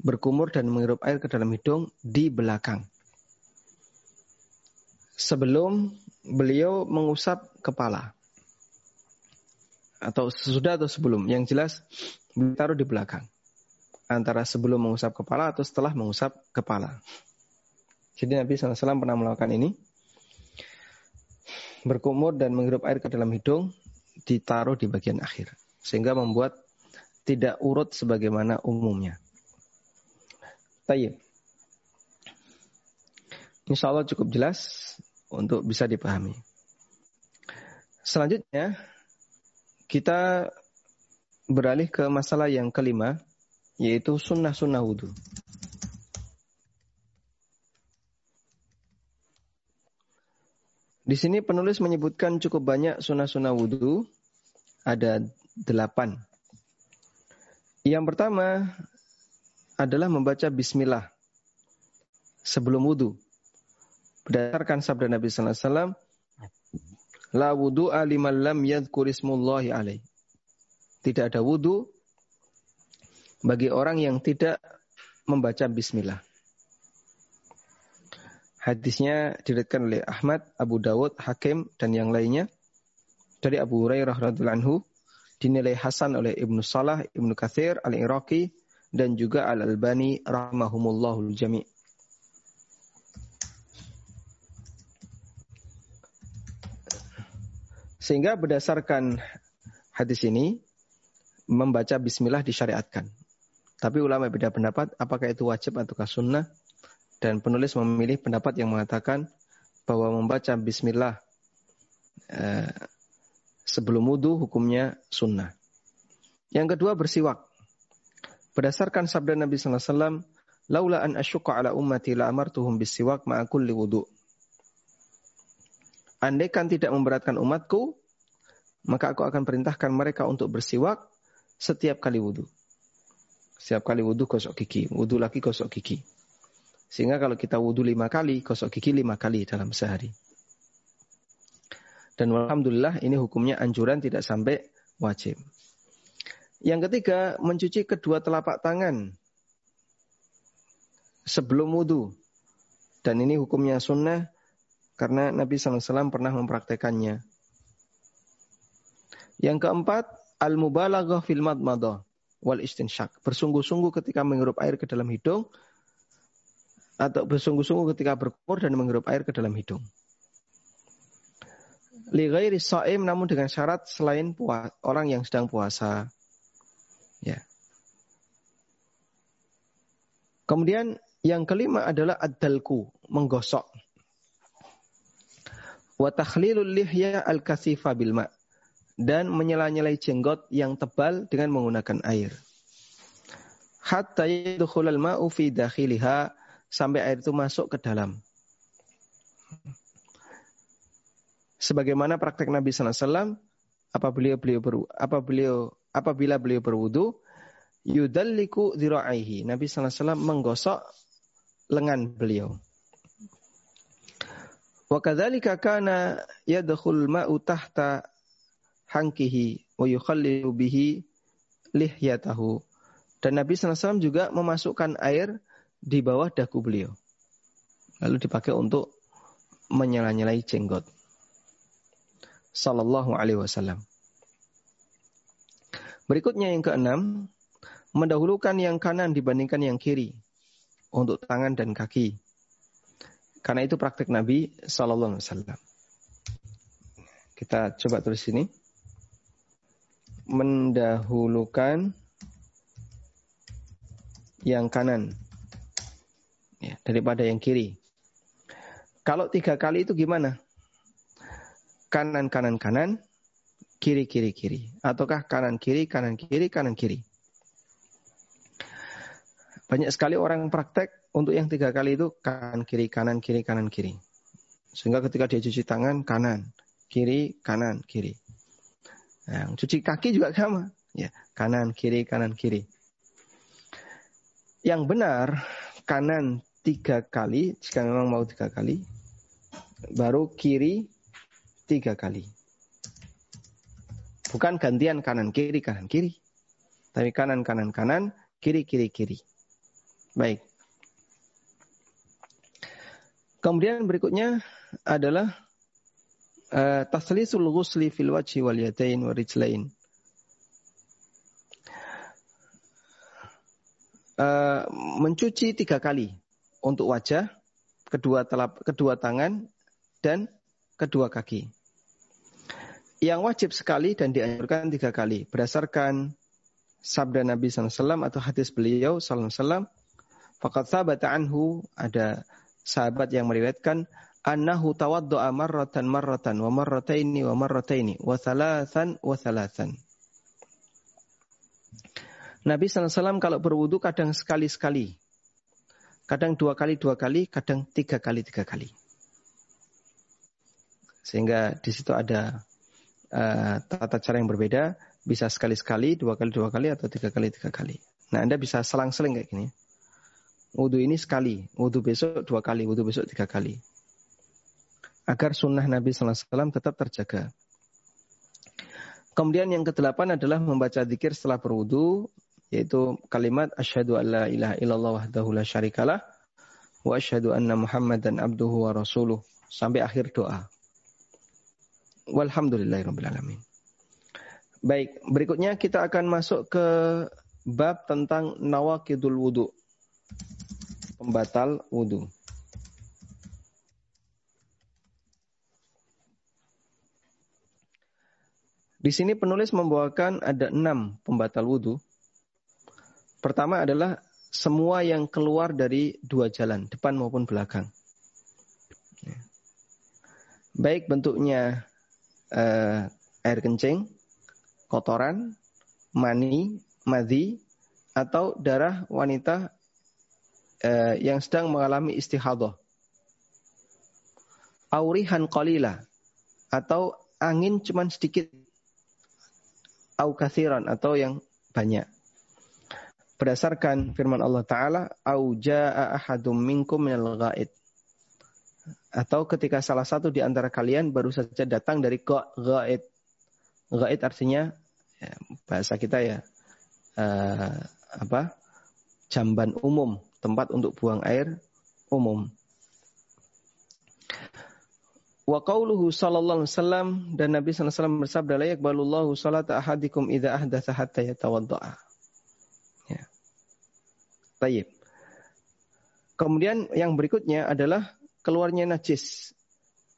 berkumur dan menghirup air ke dalam hidung di belakang. Sebelum beliau mengusap kepala. Atau sesudah atau sebelum. Yang jelas beliau taruh di belakang. Antara sebelum mengusap kepala atau setelah mengusap kepala. Jadi Nabi SAW pernah melakukan ini. Berkumur dan menghirup air ke dalam hidung ditaruh di bagian akhir sehingga membuat tidak urut sebagaimana umumnya. Tayyib. Insya Allah cukup jelas untuk bisa dipahami. Selanjutnya kita beralih ke masalah yang kelima yaitu sunnah-sunnah wudhu. Di sini penulis menyebutkan cukup banyak sunnah-sunnah wudhu. Ada delapan. Yang pertama adalah membaca bismillah sebelum wudhu. Berdasarkan sabda Nabi Sallallahu Alaihi Wasallam, La lam alaih. Tidak ada wudhu bagi orang yang tidak membaca bismillah. Hadisnya diriwayatkan oleh Ahmad, Abu Dawud, Hakim dan yang lainnya dari Abu Hurairah radhiyallahu anhu dinilai hasan oleh Ibnu Salah, Ibnu Katsir, Al-Iraqi dan juga Al-Albani rahimahumullahul jami'. Sehingga berdasarkan hadis ini membaca bismillah disyariatkan. Tapi ulama beda pendapat apakah itu wajib ataukah sunnah dan penulis memilih pendapat yang mengatakan bahwa membaca bismillah eh, sebelum wudhu hukumnya sunnah. Yang kedua bersiwak. Berdasarkan sabda Nabi SAW, Laula an ala ummati la amartuhum bisiwak ma'a kulli wudu. Andaikan tidak memberatkan umatku, maka aku akan perintahkan mereka untuk bersiwak setiap kali wudhu. Setiap kali wudhu gosok gigi, wudhu lagi gosok gigi. Sehingga kalau kita wudhu lima kali, gosok gigi lima kali dalam sehari. Dan Alhamdulillah ini hukumnya anjuran tidak sampai wajib. Yang ketiga, mencuci kedua telapak tangan sebelum wudhu. Dan ini hukumnya sunnah karena Nabi SAW pernah mempraktekannya. Yang keempat, al-mubalaghah fil madmadah wal istinsyak. Bersungguh-sungguh ketika menghirup air ke dalam hidung atau bersungguh-sungguh ketika berkumur dan menghirup air ke dalam hidung. Li ghairi sa'im namun dengan syarat selain puas, orang yang sedang puasa. Ya. Kemudian yang kelima adalah ad-dalku, menggosok. Wa takhlilul lihya al-kasifa bil ma' dan menyela-nyelai jenggot yang tebal dengan menggunakan air. Hatta yadkhulul ma'u fi dakhiliha sampai air itu masuk ke dalam. Sebagaimana praktek Nabi Sallallahu Alaihi Wasallam, apabila beliau ber, apa beliau apabila beliau berwudu, yudalliku dhira'aihi. Nabi Sallallahu Alaihi Wasallam menggosok lengan beliau. Wa kadzalika kana yadkhul ma'u tahta hankihi wa yukhallilu bihi lihyatahu. Dan Nabi SAW juga memasukkan air di bawah dagu beliau. Lalu dipakai untuk menyela-nyelai jenggot. Sallallahu alaihi wasallam. Berikutnya yang keenam, mendahulukan yang kanan dibandingkan yang kiri untuk tangan dan kaki. Karena itu praktik Nabi Sallallahu Alaihi Wasallam. Kita coba tulis ini. Mendahulukan yang kanan ya, daripada yang kiri. Kalau tiga kali itu gimana? Kanan kanan kanan, kiri kiri kiri, ataukah kanan kiri kanan kiri kanan kiri? Banyak sekali orang praktek untuk yang tiga kali itu kanan kiri kanan kiri kanan kiri. Sehingga ketika dia cuci tangan kanan, kiri kanan kiri. Nah, cuci kaki juga sama, ya kanan kiri kanan kiri. Yang benar kanan tiga kali, jika memang mau tiga kali, baru kiri tiga kali. Bukan gantian kanan kiri kanan kiri, tapi kanan kanan kanan, kiri kiri kiri. Baik. Kemudian berikutnya adalah uh, taslisul ghusli fil wajhi wal yadain wa rijlain. Uh, mencuci tiga kali untuk wajah, kedua telap, kedua tangan, dan kedua kaki. Yang wajib sekali dan dianjurkan tiga kali berdasarkan sabda Nabi SAW atau hadis beliau SAW. Fakat sahabat anhu ada sahabat yang meriwayatkan annahu tawaddu'a marratan marratan wa marrataini wa marrataini wa thalathan wa thalathan. Nabi SAW kalau berwudu kadang sekali-sekali. Kadang dua kali dua kali, kadang tiga kali tiga kali. Sehingga di situ ada uh, tata cara yang berbeda, bisa sekali-sekali, dua kali dua kali atau tiga kali tiga kali. Nah Anda bisa selang-seling kayak gini. Wudhu ini sekali, wudhu besok dua kali, wudhu besok tiga kali. Agar sunnah Nabi SAW tetap terjaga. Kemudian yang kedelapan adalah membaca zikir setelah berwudu, yaitu kalimat asyhadu alla ilaha illallah wahdahu la syarikalah wa asyhadu anna muhammadan abduhu wa rasuluh sampai akhir doa. Walhamdulillahirabbil alamin. Baik, berikutnya kita akan masuk ke bab tentang nawakidul wudu. Pembatal wudu. Di sini penulis membawakan ada enam pembatal wudhu. Pertama adalah semua yang keluar dari dua jalan, depan maupun belakang. Baik bentuknya uh, air kencing, kotoran, mani, madhi, atau darah wanita uh, yang sedang mengalami istihadah. Aurihan qalila atau angin cuman sedikit au kathiran atau yang banyak. Berdasarkan firman Allah Ta'ala, au ja'a ahadum minkum minal ghaid. Atau ketika salah satu di antara kalian baru saja datang dari ghaid. Ghaid artinya ya, bahasa kita ya uh, apa? jamban umum, tempat untuk buang air umum. Wa qauluhu sallallahu alaihi wasallam dan Nabi sallallahu alaihi wasallam bersabda la yaqbalullahu salata ahadikum idza ahdatsa hatta yatawaddaa. Ya. Baik. Kemudian yang berikutnya adalah keluarnya najis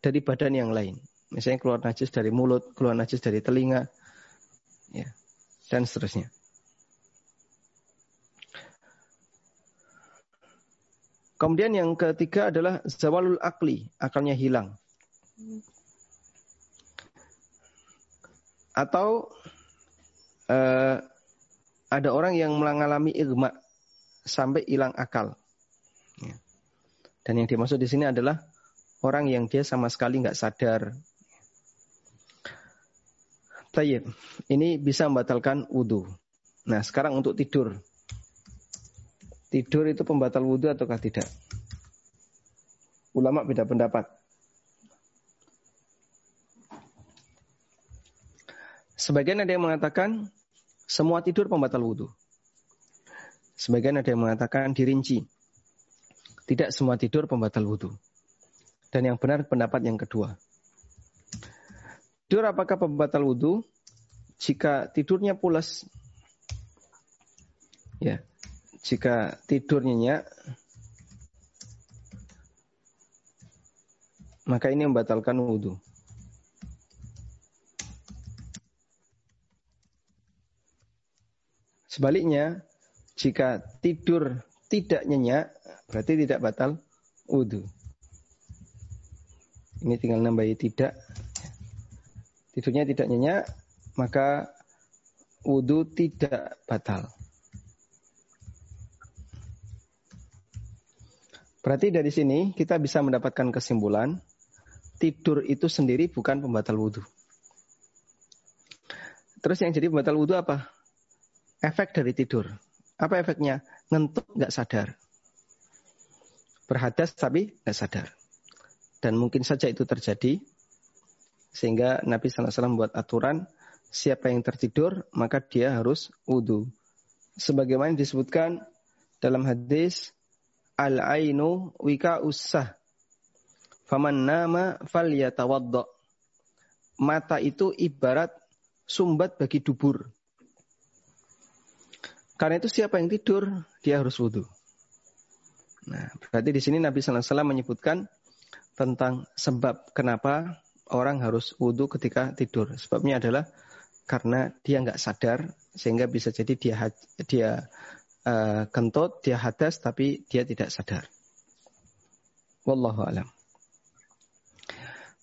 dari badan yang lain. Misalnya keluar najis dari mulut, keluar najis dari telinga, ya, dan seterusnya. Kemudian yang ketiga adalah zawalul akli, akalnya hilang. Atau uh, ada orang yang mengalami igma sampai hilang akal. Ya. Dan yang dimaksud di sini adalah orang yang dia sama sekali nggak sadar. Tayyib. Ini bisa membatalkan wudhu. Nah sekarang untuk tidur. Tidur itu pembatal wudhu ataukah tidak? Ulama beda pendapat. Sebagian ada yang mengatakan semua tidur pembatal wudhu. Sebagian ada yang mengatakan dirinci. Tidak semua tidur pembatal wudhu. Dan yang benar pendapat yang kedua. Tidur apakah pembatal wudhu? Jika tidurnya pulas, ya, jika tidur nyenyak, maka ini membatalkan wudhu. Sebaliknya, jika tidur tidak nyenyak, berarti tidak batal wudhu. Ini tinggal nambahi tidak. Tidurnya tidak nyenyak, maka wudhu tidak batal. Berarti dari sini kita bisa mendapatkan kesimpulan tidur itu sendiri bukan pembatal wudhu. Terus yang jadi pembatal wudhu apa? efek dari tidur. Apa efeknya? Ngentuk nggak sadar. Berhadas tapi nggak sadar. Dan mungkin saja itu terjadi. Sehingga Nabi SAW membuat aturan, siapa yang tertidur, maka dia harus wudhu. Sebagaimana disebutkan dalam hadis, Al-ainu wika usah. Faman nama fal. Mata itu ibarat sumbat bagi dubur. Karena itu siapa yang tidur, dia harus wudhu. Nah, berarti di sini Nabi Sallallahu Alaihi Wasallam menyebutkan tentang sebab kenapa orang harus wudhu ketika tidur. Sebabnya adalah karena dia nggak sadar sehingga bisa jadi dia dia uh, kentut, dia hadas tapi dia tidak sadar. Wallahu alam.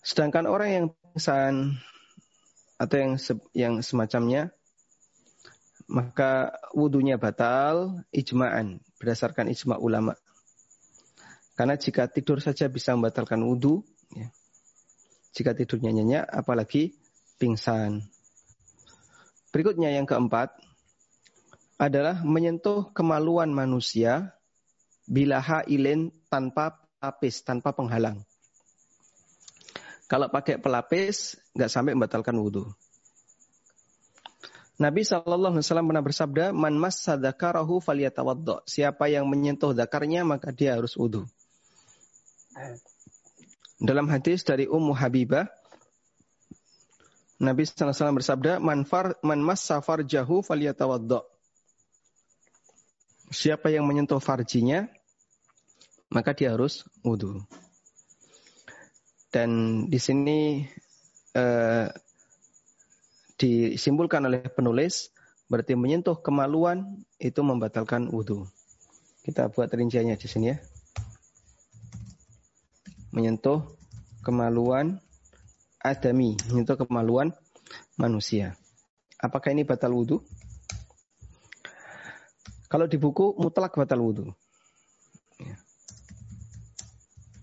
Sedangkan orang yang pingsan atau yang yang semacamnya maka wudhunya batal ijma'an berdasarkan ijma ulama. Karena jika tidur saja bisa membatalkan wudhu, ya, jika tidurnya nyenyak, apalagi pingsan. Berikutnya yang keempat adalah menyentuh kemaluan manusia bila hailin tanpa pelapis, tanpa penghalang. Kalau pakai pelapis, nggak sampai membatalkan wudhu. Nabi Shallallahu Alaihi Wasallam pernah bersabda, "Man massa dzakarahu falyatawaddo." Siapa yang menyentuh zakarnya maka dia harus wudhu. Dalam hadis dari Ummu Habibah, Nabi SAW bersabda, man, far, man massa faliyatawaddo. Siapa yang menyentuh farjinya, maka dia harus wudhu. Dan di sini eh, disimpulkan oleh penulis, berarti menyentuh kemaluan itu membatalkan wudhu. Kita buat rinciannya di sini ya. Menyentuh kemaluan adami, menyentuh kemaluan manusia. Apakah ini batal wudhu? Kalau di buku mutlak batal wudhu. Ya.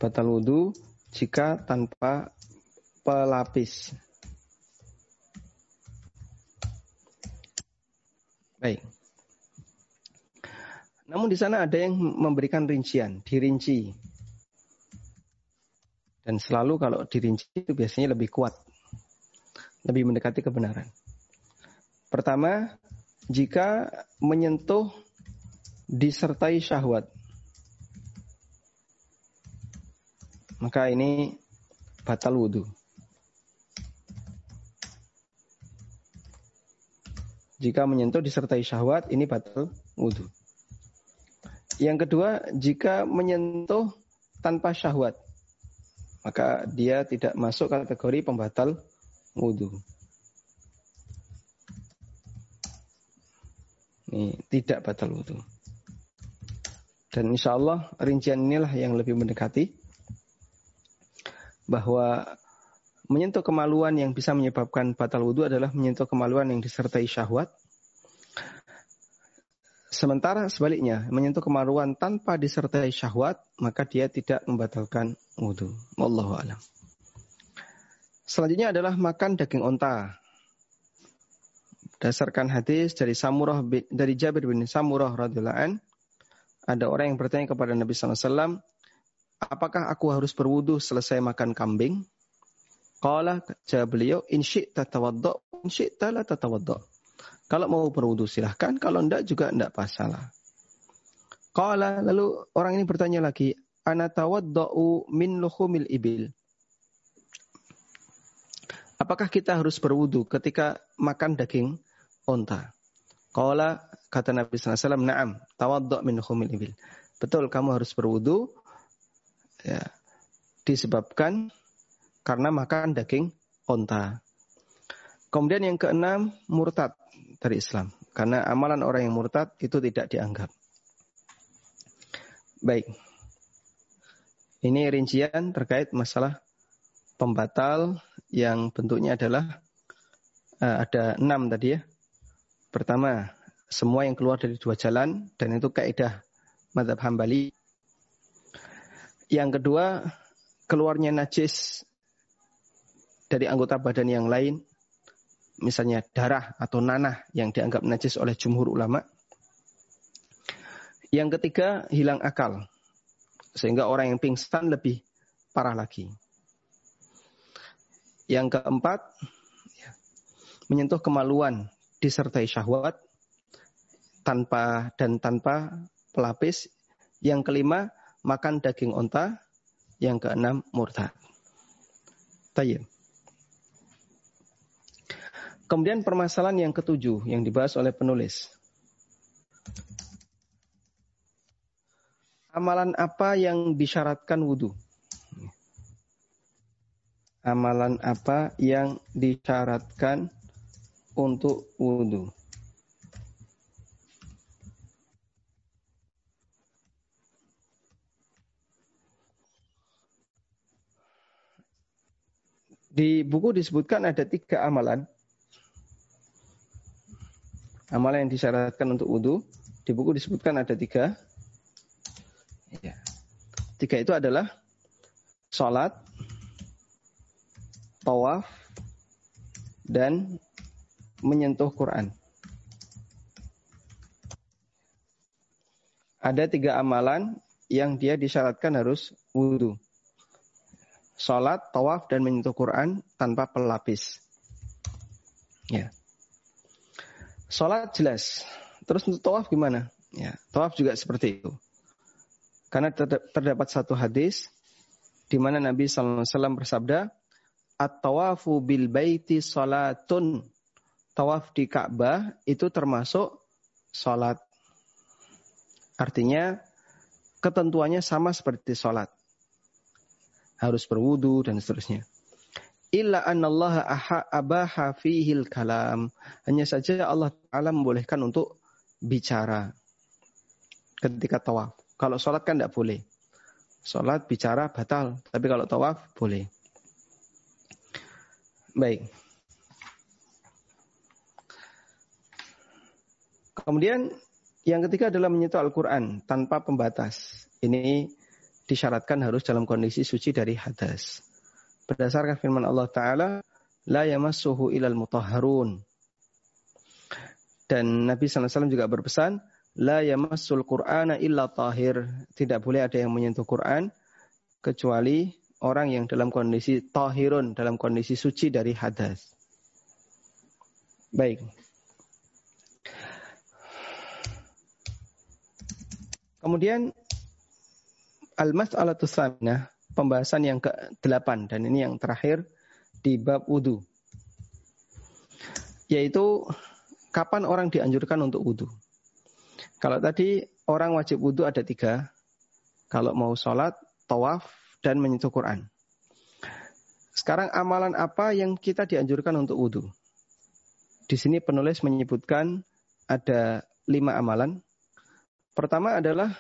Batal wudhu jika tanpa pelapis. Baik. Namun di sana ada yang memberikan rincian, dirinci dan selalu kalau dirinci itu biasanya lebih kuat. Lebih mendekati kebenaran. Pertama, jika menyentuh disertai syahwat. Maka ini batal wudhu. Jika menyentuh disertai syahwat, ini batal wudhu. Yang kedua, jika menyentuh tanpa syahwat maka dia tidak masuk kategori pembatal wudhu. Ini tidak batal wudhu. Dan insya Allah rincian inilah yang lebih mendekati bahwa menyentuh kemaluan yang bisa menyebabkan batal wudhu adalah menyentuh kemaluan yang disertai syahwat. Sementara sebaliknya, menyentuh kemaluan tanpa disertai syahwat, maka dia tidak membatalkan wudhu. Wallahu alam. Selanjutnya adalah makan daging onta. Dasarkan hadis dari Samurah dari Jabir bin Samurah radhiyallahu an, ada orang yang bertanya kepada Nabi SAW, apakah aku harus berwudu selesai makan kambing? Qala jawab beliau, in syi'ta tawaddo, in syi'ta la. Kalau mau berwudu silahkan, kalau tidak juga tidak masalah. Qala lalu orang ini bertanya lagi, ana tawaddau min luhumil ibil. Apakah kita harus berwudu ketika makan daging onta? Qala kata Nabi SAW, na'am, tawaddu' min luhumil ibil. Betul, kamu harus berwudu ya, disebabkan karena makan daging onta. Kemudian yang keenam, murtad dari Islam. Karena amalan orang yang murtad itu tidak dianggap. Baik. Ini rincian terkait masalah pembatal yang bentuknya adalah uh, ada enam tadi ya. Pertama, semua yang keluar dari dua jalan dan itu kaidah madhab hambali. Yang kedua, keluarnya najis dari anggota badan yang lain, misalnya darah atau nanah yang dianggap najis oleh jumhur ulama. Yang ketiga, hilang akal. Sehingga orang yang pingsan lebih parah lagi. Yang keempat, ya, menyentuh kemaluan disertai syahwat tanpa dan tanpa pelapis. Yang kelima, makan daging onta. Yang keenam, murtad. Tayyib. Kemudian permasalahan yang ketujuh yang dibahas oleh penulis. Amalan apa yang disyaratkan wudhu? Amalan apa yang disyaratkan untuk wudhu? Di buku disebutkan ada tiga amalan. Amalan yang disyaratkan untuk wudhu. Di buku disebutkan ada tiga. Ya. Tiga itu adalah sholat, tawaf, dan menyentuh Quran. Ada tiga amalan yang dia disyaratkan harus wudhu. Salat, tawaf, dan menyentuh Quran tanpa pelapis. Ya. Salat jelas. Terus untuk tawaf gimana? Ya, tawaf juga seperti itu. Karena terdapat satu hadis di mana Nabi SAW bersabda, At-tawafu bil baiti salatun. Tawaf di Ka'bah itu termasuk salat. Artinya ketentuannya sama seperti salat. Harus berwudu dan seterusnya. Illa anallaha abaha fihil kalam. Hanya saja Allah Ta'ala membolehkan untuk bicara ketika tawaf. Kalau sholat kan tidak boleh. Sholat bicara batal. Tapi kalau tawaf boleh. Baik. Kemudian yang ketiga adalah menyentuh Al-Quran tanpa pembatas. Ini disyaratkan harus dalam kondisi suci dari hadas. Berdasarkan firman Allah Ta'ala, La yamassuhu ilal mutahharun. Dan Nabi SAW juga berpesan, La yamassul Qur'ana illa tahir. Tidak boleh ada yang menyentuh Quran, kecuali orang yang dalam kondisi tahirun, dalam kondisi suci dari hadas. Baik. Kemudian al-mas'alatu tsaminah, pembahasan yang ke-8 dan ini yang terakhir di bab wudu. Yaitu kapan orang dianjurkan untuk wudu. Kalau tadi orang wajib wudu ada tiga. Kalau mau sholat, tawaf, dan menyentuh Quran. Sekarang amalan apa yang kita dianjurkan untuk wudhu? Di sini penulis menyebutkan ada lima amalan. Pertama adalah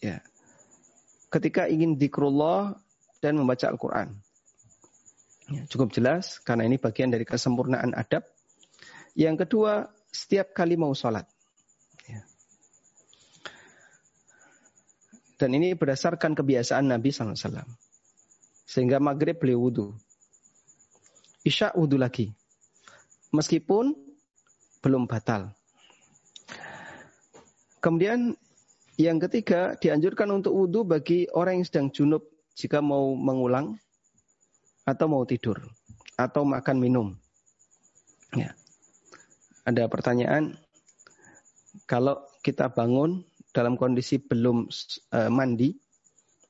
ya ketika ingin dikrullah dan membaca Al-Quran. Ya, cukup jelas karena ini bagian dari kesempurnaan adab. Yang kedua, setiap kali mau sholat. Dan ini berdasarkan kebiasaan Nabi SAW. Sehingga maghrib beliau wudhu. Isya wudhu lagi. Meskipun belum batal. Kemudian yang ketiga dianjurkan untuk wudhu bagi orang yang sedang junub jika mau mengulang atau mau tidur atau makan minum. Ya. Ada pertanyaan, kalau kita bangun dalam kondisi belum uh, mandi,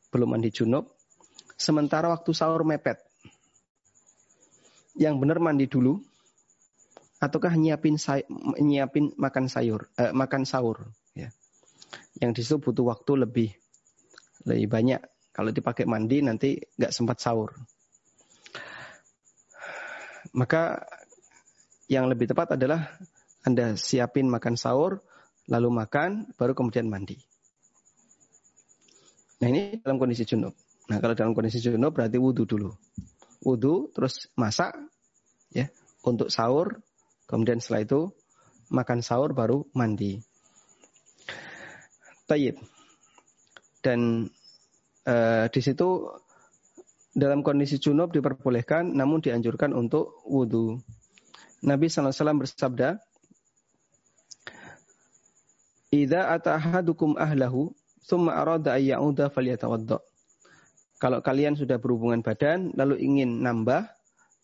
belum mandi junub, sementara waktu sahur mepet. Yang benar mandi dulu, ataukah nyiapin say, nyiapin makan sayur, uh, makan sahur, ya. Yang di situ butuh waktu lebih lebih banyak. Kalau dipakai mandi nanti nggak sempat sahur. Maka yang lebih tepat adalah Anda siapin makan sahur, lalu makan, baru kemudian mandi. Nah ini dalam kondisi junub. Nah kalau dalam kondisi junub berarti wudhu dulu. Wudhu, terus masak, ya untuk sahur, kemudian setelah itu makan sahur baru mandi. Tayyib. Dan uh, di situ dalam kondisi junub diperbolehkan, namun dianjurkan untuk wudhu. Nabi SAW bersabda, Idza atahadukum ahlahu thumma arada ayyauda falyatawadda. Kalau kalian sudah berhubungan badan lalu ingin nambah,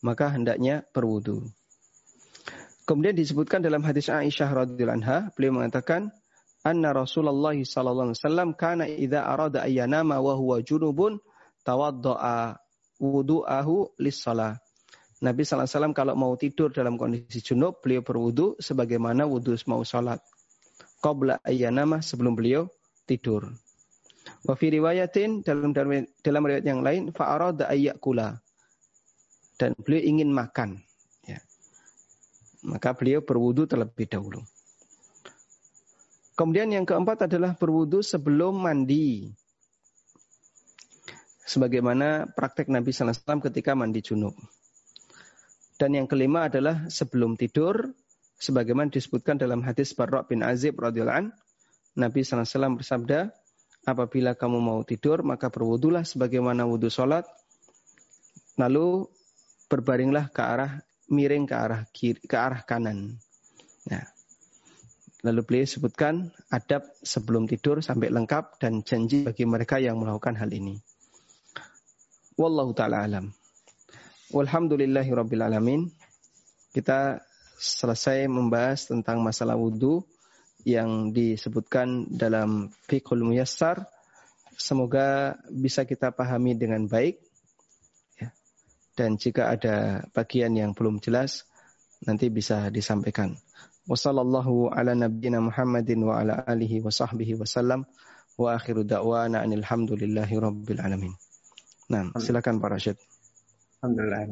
maka hendaknya berwudu. Kemudian disebutkan dalam hadis Aisyah radhiyallahu anha, beliau mengatakan, "Anna Rasulullah sallallahu alaihi wasallam kana idza arada ayyanama wa huwa junubun tawaddaa wudu'ahu lis-shalah." Nabi sallallahu alaihi wasallam kalau mau tidur dalam kondisi junub, beliau berwudu sebagaimana wudu mau salat qabla ayyanama sebelum beliau tidur. Wa fi riwayatin dalam dalam riwayat yang lain fa arada ayyakula. Dan beliau ingin makan. Ya. Maka beliau berwudu terlebih dahulu. Kemudian yang keempat adalah berwudu sebelum mandi. Sebagaimana praktek Nabi SAW ketika mandi junub. Dan yang kelima adalah sebelum tidur sebagaimana disebutkan dalam hadis Barra bin Azib radhiyallahu an, Nabi SAW bersabda, apabila kamu mau tidur maka berwudulah sebagaimana wudhu sholat, lalu berbaringlah ke arah miring ke arah kiri, ke arah kanan. Nah, lalu beliau sebutkan adab sebelum tidur sampai lengkap dan janji bagi mereka yang melakukan hal ini. Wallahu taala alam. Walhamdulillahi rabbil alamin. Kita selesai membahas tentang masalah wudhu yang disebutkan dalam Fiqhul Muyassar. Semoga bisa kita pahami dengan baik. Ya. Dan jika ada bagian yang belum jelas, nanti bisa disampaikan. Wassallallahu ala nabiyyina Muhammadin wa ala alihi wa sahbihi wasallam. Wa akhiru da'wana anilhamdulillahi rabbil alamin. Nah, silakan Pak Rashid. Alhamdulillah,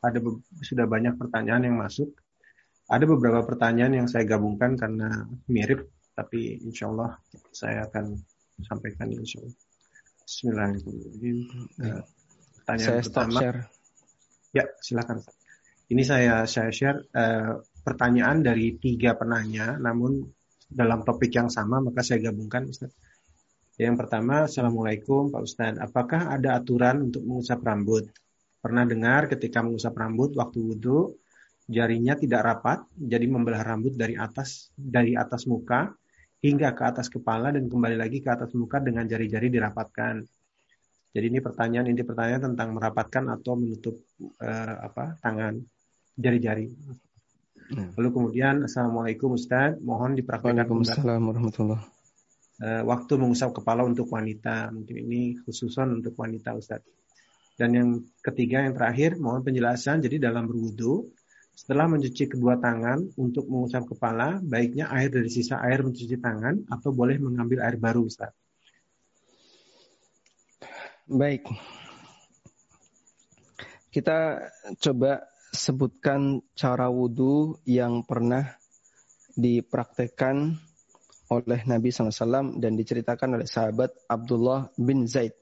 ada sudah banyak pertanyaan yang masuk. Ada beberapa pertanyaan yang saya gabungkan karena mirip, tapi insya Allah saya akan sampaikan insya Allah. Bismillahirrahmanirrahim. Uh, pertanyaan saya pertama. Share. Ya, silakan. Ini saya saya share uh, pertanyaan dari tiga penanya, namun dalam topik yang sama, maka saya gabungkan. Ustaz. Yang pertama, Assalamualaikum Pak Ustadz. Apakah ada aturan untuk mengusap rambut? Pernah dengar ketika mengusap rambut waktu wudhu, jarinya tidak rapat, jadi membelah rambut dari atas dari atas muka hingga ke atas kepala dan kembali lagi ke atas muka dengan jari-jari dirapatkan. Jadi ini pertanyaan ini pertanyaan tentang merapatkan atau menutup uh, apa tangan jari-jari. Hmm. Lalu kemudian Assalamualaikum Ustaz, mohon dipraktikkan Waalaikumsalam warahmatullahi uh, waktu mengusap kepala untuk wanita. Mungkin ini khususan untuk wanita Ustaz. Dan yang ketiga yang terakhir mohon penjelasan jadi dalam berwudu setelah mencuci kedua tangan untuk mengusap kepala baiknya air dari sisa air mencuci tangan atau boleh mengambil air baru Ustaz. Baik. Kita coba sebutkan cara wudhu yang pernah dipraktekkan oleh Nabi SAW dan diceritakan oleh sahabat Abdullah bin Zaid.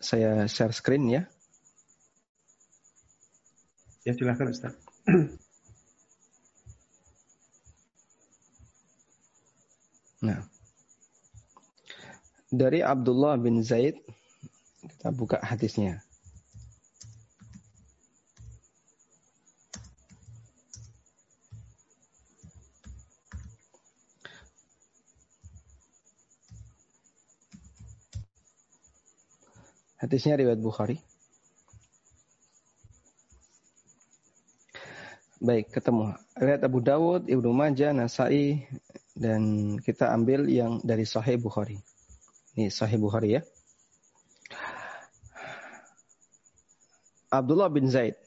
Saya share screen ya. Ya silakan Ustaz. Nah. Dari Abdullah bin Zaid kita buka hadisnya. Hadisnya riwayat Bukhari. Baik, ketemu. Riwayat Abu Dawud, Ibnu Majah, Nasai, dan kita ambil yang dari Sahih Bukhari. Ini Sahih Bukhari ya. Abdullah bin Zaid.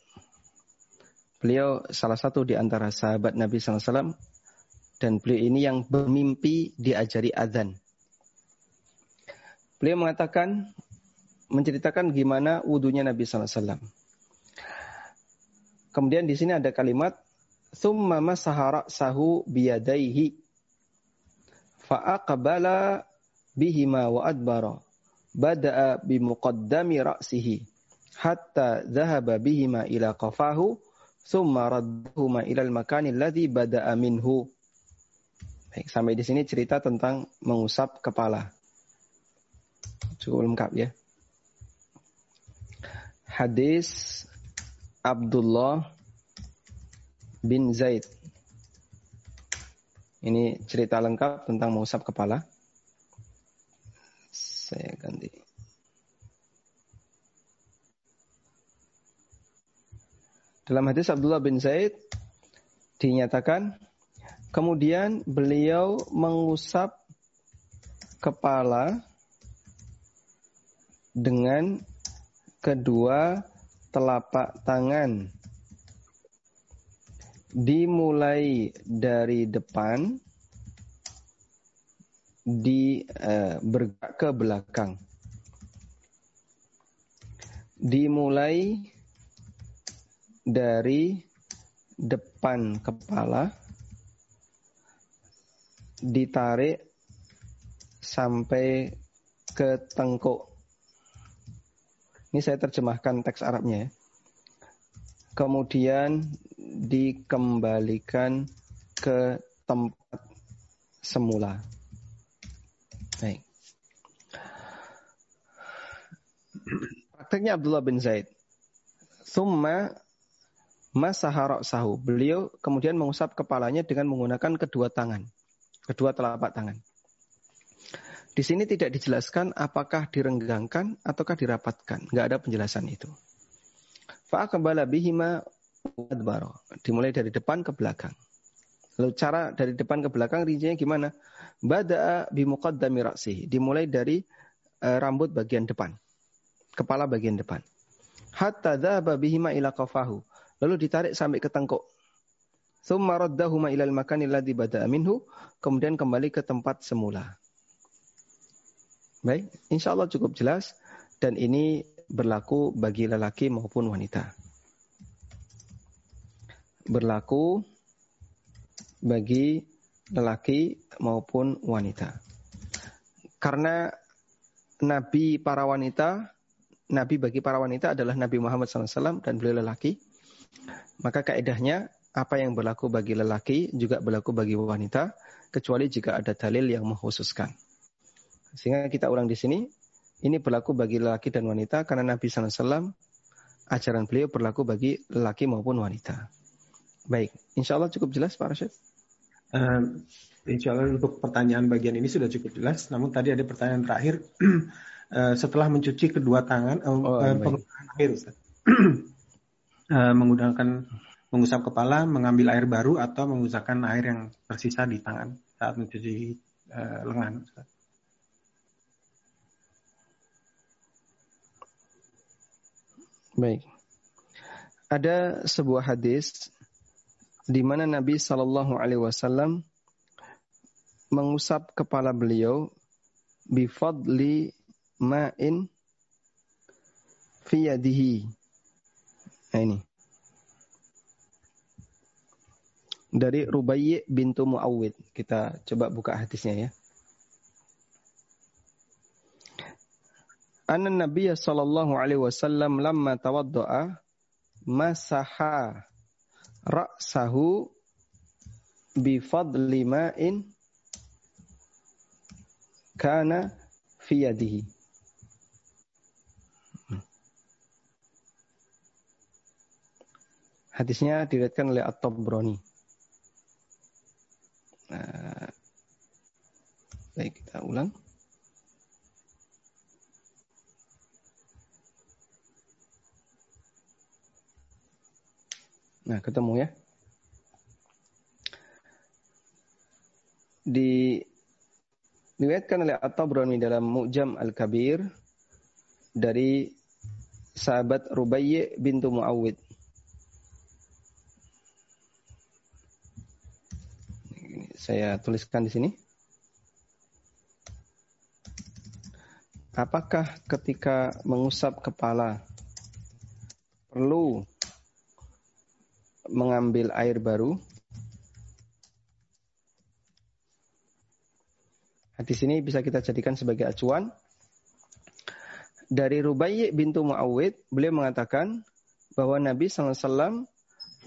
Beliau salah satu di antara sahabat Nabi SAW. Dan beliau ini yang bermimpi diajari adzan. Beliau mengatakan, menceritakan gimana wudhunya Nabi SAW. Kemudian di sini ada kalimat Thumma masahara sahu biyadaihi fa'aqbala bihima wa adbara bada'a bimuqaddami ra'sihi hatta dhahaba bihima ila qafahu thumma raddahuma ila al-makani alladhi bada'a minhu Baik, sampai di sini cerita tentang mengusap kepala. Cukup lengkap ya hadis Abdullah bin Zaid. Ini cerita lengkap tentang mengusap kepala. Saya ganti. Dalam hadis Abdullah bin Zaid dinyatakan kemudian beliau mengusap kepala dengan kedua telapak tangan. Dimulai dari depan di uh, bergerak ke belakang. Dimulai dari depan kepala ditarik sampai ke tengkuk ini saya terjemahkan teks Arabnya ya. Kemudian dikembalikan ke tempat semula. Baik. Prakteknya Abdullah bin Zaid. Summa masaharok sahu. Beliau kemudian mengusap kepalanya dengan menggunakan kedua tangan. Kedua telapak tangan. Di sini tidak dijelaskan apakah direnggangkan ataukah dirapatkan. Nggak ada penjelasan itu. Fa'akabala bihima adbaro. Dimulai dari depan ke belakang. Lalu cara dari depan ke belakang rincinya gimana? Bada'a bimuqaddami ra'sihi. Dimulai dari uh, rambut bagian depan. Kepala bagian depan. Hatta dhaba bihima ila kafahu. Lalu ditarik sampai ke tengkuk. Raddahuma ilal minhu. Kemudian kembali ke tempat semula. Baik, insya Allah cukup jelas. Dan ini berlaku bagi lelaki maupun wanita. Berlaku bagi lelaki maupun wanita. Karena nabi para wanita, nabi bagi para wanita adalah Nabi Muhammad SAW dan beliau lelaki. Maka kaidahnya apa yang berlaku bagi lelaki juga berlaku bagi wanita, kecuali jika ada dalil yang mengkhususkan. Sehingga kita ulang di sini, ini berlaku bagi lelaki dan wanita karena Nabi SAW ajaran beliau berlaku bagi lelaki maupun wanita. Baik, insya Allah cukup jelas Pak Rashid. Uh, insya Allah untuk pertanyaan bagian ini sudah cukup jelas. Namun tadi ada pertanyaan terakhir. uh, setelah mencuci kedua tangan, uh, oh, uh, air, Ustaz. uh, menggunakan mengusap kepala, mengambil air baru atau menggunakan air yang tersisa di tangan saat mencuci uh, lengan. Baik. Ada sebuah hadis di mana Nabi Shallallahu Alaihi Wasallam mengusap kepala beliau bifadli ma'in fiyadihi. Nah ini. Dari Rubayyi bintu Muawwid. Kita coba buka hadisnya ya. Anna Nabi sallallahu alaihi wasallam lamma tawaddoa masaha ra'sahu bi fadli ma'in kana fi yadihi. Hadisnya diriwayatkan oleh At-Tabrani. Nah, baik kita ulang. Nah, ketemu ya. Di diriwayatkan oleh At-Tabrani dalam Mu'jam Al-Kabir dari sahabat Rubayyi bintu Muawwid. Saya tuliskan di sini. Apakah ketika mengusap kepala perlu mengambil air baru. Hadis ini bisa kita jadikan sebagai acuan. Dari Rubayyi bintu Muawwid, beliau mengatakan bahwa Nabi SAW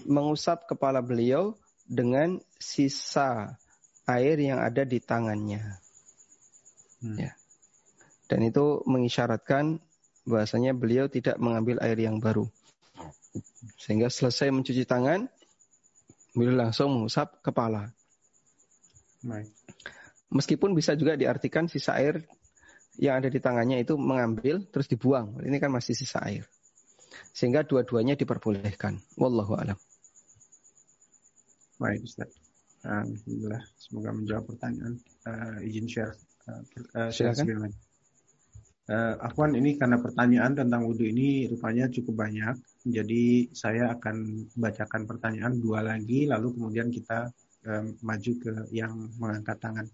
mengusap kepala beliau dengan sisa air yang ada di tangannya. Hmm. Ya. Dan itu mengisyaratkan bahasanya beliau tidak mengambil air yang baru. Sehingga selesai mencuci tangan, beliau langsung mengusap kepala. Baik. Meskipun bisa juga diartikan sisa air yang ada di tangannya itu mengambil terus dibuang. Ini kan masih sisa air. Sehingga dua-duanya diperbolehkan. Wallahu a'lam. Baik, Ustaz. Alhamdulillah, semoga menjawab pertanyaan. Uh, izin share. Uh, uh, Silakan. Uh, Afwan ini karena pertanyaan tentang wudhu ini rupanya cukup banyak, jadi saya akan bacakan pertanyaan dua lagi, lalu kemudian kita uh, maju ke yang mengangkat tangan.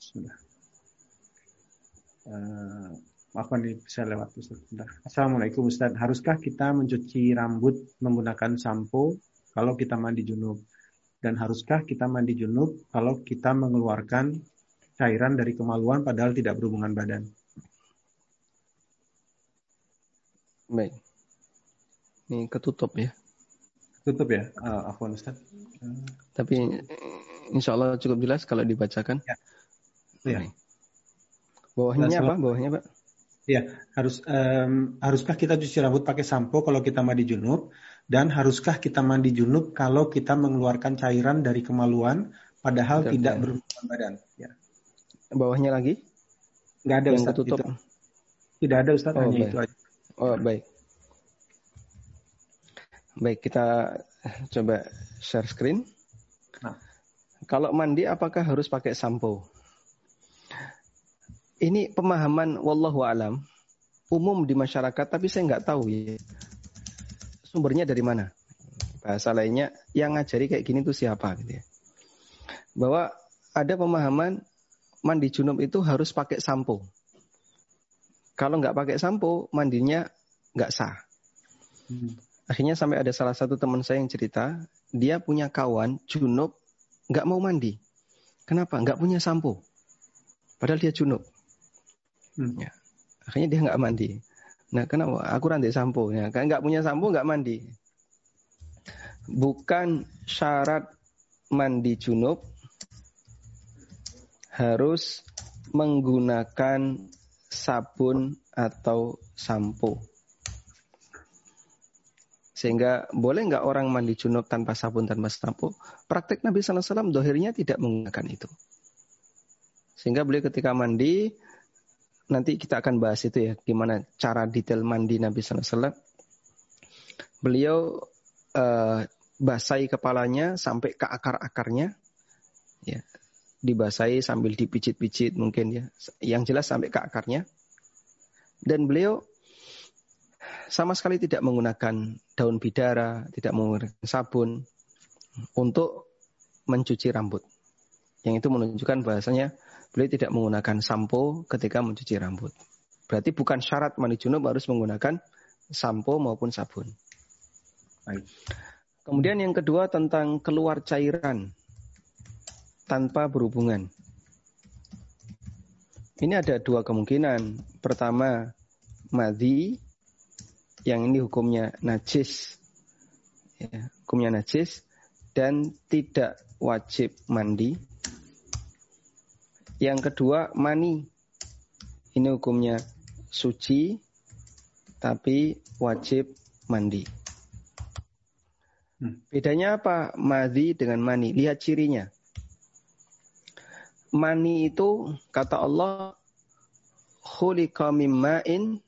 Sudah. Uh, Afwan ini bisa lewat Ustaz. Assalamualaikum Ustaz. Haruskah kita mencuci rambut menggunakan sampo kalau kita mandi junub? Dan haruskah kita mandi junub kalau kita mengeluarkan cairan dari kemaluan padahal tidak berhubungan badan? Baik. Ini ketutup ya. Tutup ya, uh, Afwan Ustaz. Tapi insya Allah cukup jelas kalau dibacakan. Ya. ya. Bawahnya apa? Bawahnya Pak? Ya, harus um, haruskah kita cuci rambut pakai sampo kalau kita mandi junub dan haruskah kita mandi junub kalau kita mengeluarkan cairan dari kemaluan padahal Betul, tidak ya. berhubungan badan? Ya. Bawahnya lagi? Nggak ada Ustaz. Tutup. Itu. Tidak ada Ustaz, oh, hanya baik. itu aja. Oh, baik. Baik, kita coba share screen. Nah. Kalau mandi apakah harus pakai sampo? ini pemahaman wallahu alam umum di masyarakat tapi saya nggak tahu ya sumbernya dari mana bahasa lainnya yang ngajari kayak gini tuh siapa gitu ya bahwa ada pemahaman mandi junub itu harus pakai sampo kalau nggak pakai sampo mandinya nggak sah hmm. akhirnya sampai ada salah satu teman saya yang cerita dia punya kawan junub nggak mau mandi kenapa nggak punya sampo padahal dia junub Hmm. Ya. Akhirnya dia nggak mandi. Nah, kenapa? Aku rantai sampo. Ya, kan nggak punya sampo nggak mandi. Bukan syarat mandi junub harus menggunakan sabun atau sampo. Sehingga boleh nggak orang mandi junub tanpa sabun tanpa sampo? Praktek Nabi SAW dohirnya tidak menggunakan itu. Sehingga beliau ketika mandi nanti kita akan bahas itu ya gimana cara detail mandi Nabi SAW. Beliau uh, basahi kepalanya sampai ke akar-akarnya, ya dibasahi sambil dipijit-pijit mungkin ya, yang jelas sampai ke akarnya. Dan beliau sama sekali tidak menggunakan daun bidara, tidak menggunakan sabun untuk mencuci rambut. Yang itu menunjukkan bahasanya Beliau tidak menggunakan sampo ketika mencuci rambut. Berarti bukan syarat mandi junub harus menggunakan sampo maupun sabun. Baik. Kemudian yang kedua tentang keluar cairan tanpa berhubungan. Ini ada dua kemungkinan. Pertama, madhi yang ini hukumnya najis. Ya, hukumnya najis dan tidak wajib mandi yang kedua, mani. Ini hukumnya suci, tapi wajib mandi. Hmm. Bedanya apa madi dengan mani? Lihat cirinya. Mani itu kata Allah khuliqa mimma'in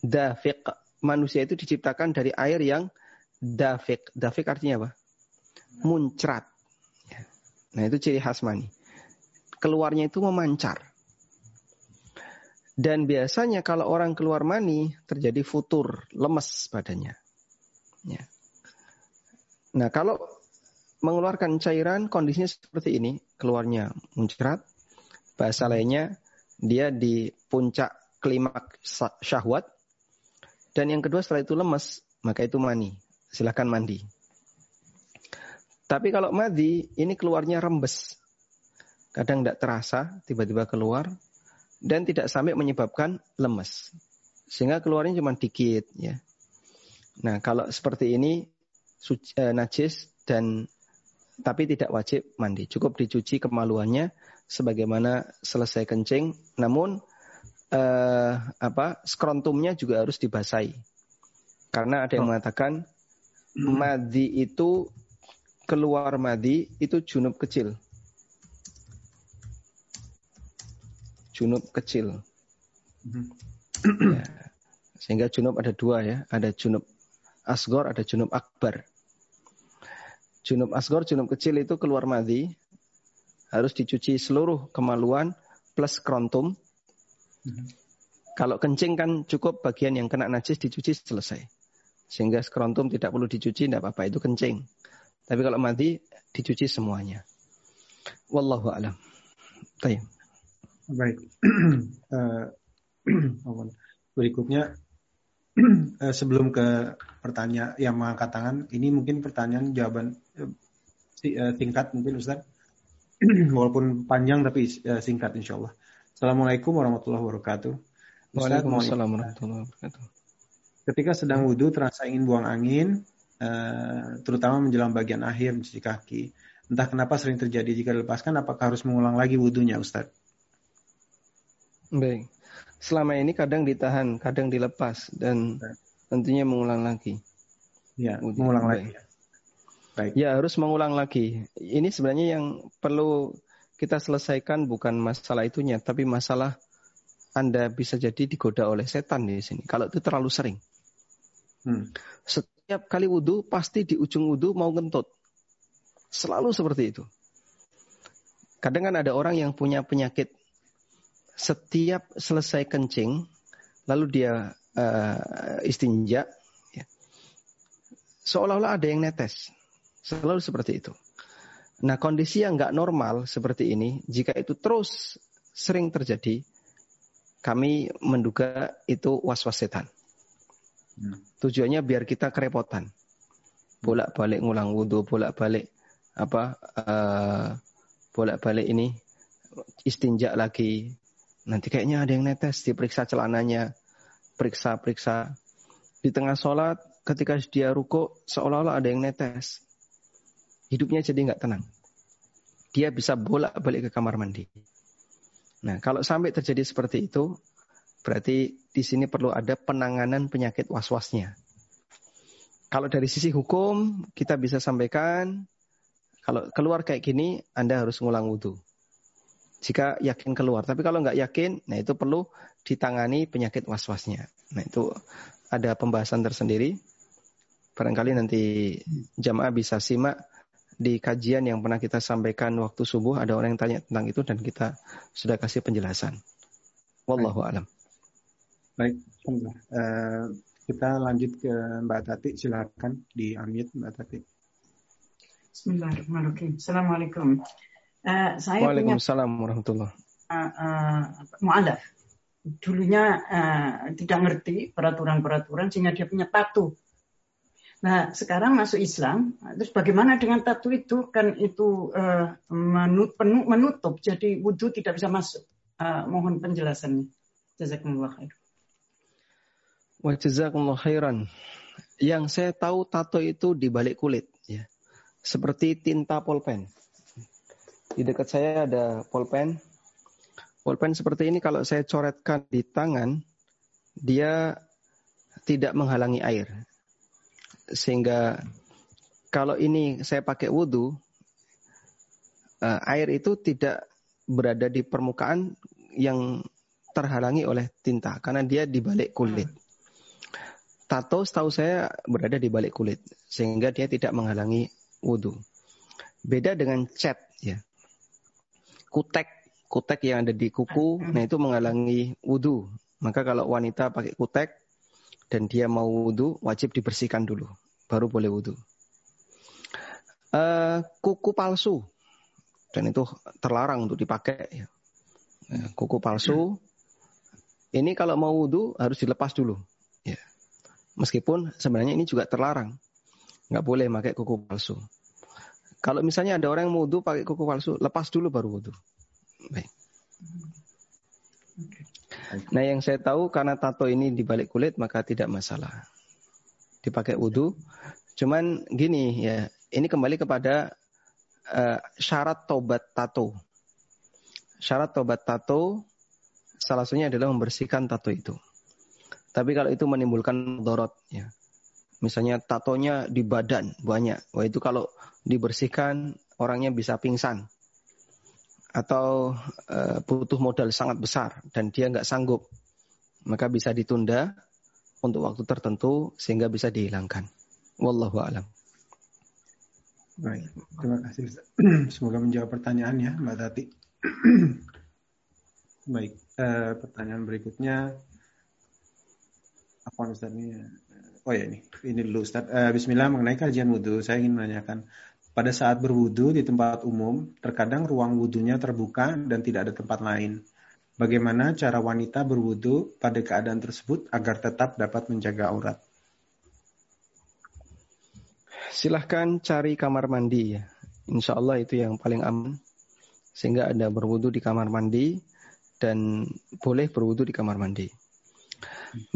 dafiq. Manusia itu diciptakan dari air yang dafiq. Dafiq artinya apa? Muncrat. Nah itu ciri khas mani keluarnya itu memancar. Dan biasanya kalau orang keluar mani terjadi futur, lemes badannya. Ya. Nah kalau mengeluarkan cairan kondisinya seperti ini, keluarnya muncrat, bahasa lainnya dia di puncak klimak syahwat, dan yang kedua setelah itu lemes, maka itu mani. Silahkan mandi. Tapi kalau madi, ini keluarnya rembes kadang tidak terasa tiba-tiba keluar dan tidak sampai menyebabkan lemes. Sehingga keluarnya cuma dikit ya. Nah kalau seperti ini suci, eh, najis dan tapi tidak wajib mandi. Cukup dicuci kemaluannya sebagaimana selesai kencing namun eh, apa skrontumnya juga harus dibasahi. Karena ada yang oh. mengatakan madi itu keluar madi itu junub kecil junub kecil. Mhm. ya. Sehingga junub ada dua ya, ada junub asgor, ada junub akbar. Junub asgor, junub kecil itu keluar madi, harus dicuci seluruh kemaluan plus krontum. Mhm. Kalau kencing kan cukup bagian yang kena najis dicuci selesai. Sehingga skrontum tidak perlu dicuci, tidak apa-apa, itu kencing. Tapi kalau mati, dicuci semuanya. Wallahu a'lam. Baik. Baik. uh, berikutnya uh, sebelum ke pertanyaan yang mengangkat tangan, ini mungkin pertanyaan jawaban uh, singkat mungkin Ustaz. Walaupun panjang tapi uh, singkat insya Allah. Assalamualaikum warahmatullahi wabarakatuh. Waalaikumsalam warahmatullahi wabarakatuh. Ketika sedang wudhu terasa ingin buang angin, uh, terutama menjelang bagian akhir mencuci kaki. Entah kenapa sering terjadi jika dilepaskan, apakah harus mengulang lagi wudhunya Ustaz? Baik. selama ini kadang ditahan, kadang dilepas dan tentunya mengulang lagi. Ya, mengulang lagi. Baik. Ya, harus mengulang lagi. Ini sebenarnya yang perlu kita selesaikan bukan masalah itunya, tapi masalah Anda bisa jadi digoda oleh setan di sini. Kalau itu terlalu sering. Hmm. Setiap kali wudhu, pasti di ujung wudhu mau ngentut. Selalu seperti itu. Kadang kan ada orang yang punya penyakit setiap selesai kencing, lalu dia uh, istinja, ya. seolah-olah ada yang netes. Selalu seperti itu. Nah kondisi yang nggak normal seperti ini, jika itu terus sering terjadi, kami menduga itu was-was setan. Hmm. Tujuannya biar kita kerepotan. Bolak-balik ngulang wudhu, bolak-balik apa, uh, bolak-balik ini istinja lagi, Nanti kayaknya ada yang netes, diperiksa celananya, periksa-periksa. Di tengah sholat, ketika dia ruko, seolah-olah ada yang netes. Hidupnya jadi nggak tenang. Dia bisa bolak-balik ke kamar mandi. Nah, kalau sampai terjadi seperti itu, berarti di sini perlu ada penanganan penyakit was-wasnya. Kalau dari sisi hukum, kita bisa sampaikan, kalau keluar kayak gini, Anda harus ngulang wudhu jika yakin keluar. Tapi kalau nggak yakin, nah itu perlu ditangani penyakit was-wasnya. Nah itu ada pembahasan tersendiri. Barangkali nanti jamaah bisa simak di kajian yang pernah kita sampaikan waktu subuh. Ada orang yang tanya tentang itu dan kita sudah kasih penjelasan. Wallahu alam. Baik, uh, kita lanjut ke Mbak Tati. Silakan di unmute Mbak Tati. Bismillahirrahmanirrahim. Assalamualaikum. Uh, saya Waalaikumsalam punya, warahmatullahi uh, uh, mu'alaf. Dulunya uh, tidak ngerti peraturan-peraturan sehingga dia punya tatu. Nah, sekarang masuk Islam, terus bagaimana dengan tatu itu? Kan itu uh, menut, penuh, menutup, jadi wudhu tidak bisa masuk. Uh, mohon penjelasannya. Jazakumullah khair. Wa jazakumullah khairan. Yang saya tahu tato itu di balik kulit, ya. Seperti tinta polpen. Di dekat saya ada pulpen. Pulpen seperti ini kalau saya coretkan di tangan, dia tidak menghalangi air. Sehingga kalau ini saya pakai wudhu, eh, air itu tidak berada di permukaan yang terhalangi oleh tinta karena dia di balik kulit. Tato setahu saya berada di balik kulit sehingga dia tidak menghalangi wudhu. Beda dengan cat ya kutek kutek yang ada di kuku, hmm. nah itu menghalangi wudhu. Maka kalau wanita pakai kutek dan dia mau wudhu, wajib dibersihkan dulu, baru boleh wudhu. Uh, kuku palsu, dan itu terlarang untuk dipakai. Ya. Uh, kuku palsu, ini kalau mau wudhu harus dilepas dulu. Ya. Meskipun sebenarnya ini juga terlarang, nggak boleh pakai kuku palsu. Kalau misalnya ada orang yang wudhu pakai kuku palsu, lepas dulu baru wudhu. Baik. Nah yang saya tahu karena tato ini di balik kulit maka tidak masalah. Dipakai wudhu. Cuman gini ya, ini kembali kepada uh, syarat tobat tato. Syarat tobat tato salah satunya adalah membersihkan tato itu. Tapi kalau itu menimbulkan dorot ya. Misalnya tatonya di badan banyak. Wah itu kalau dibersihkan orangnya bisa pingsan atau uh, butuh modal sangat besar dan dia nggak sanggup, maka bisa ditunda untuk waktu tertentu sehingga bisa dihilangkan. Wallahu a'lam. Baik, terima kasih. Semoga menjawab pertanyaan ya, Mbak Tati. Baik, uh, pertanyaan berikutnya apa ini? Oh ya ini, ini dulu Ustaz. Uh, Bismillah mengenai kajian wudhu, saya ingin menanyakan pada saat berwudu di tempat umum, terkadang ruang wudhunya terbuka dan tidak ada tempat lain. Bagaimana cara wanita berwudu pada keadaan tersebut agar tetap dapat menjaga aurat? Silahkan cari kamar mandi ya. Insya Allah itu yang paling aman. Sehingga Anda berwudu di kamar mandi dan boleh berwudu di kamar mandi.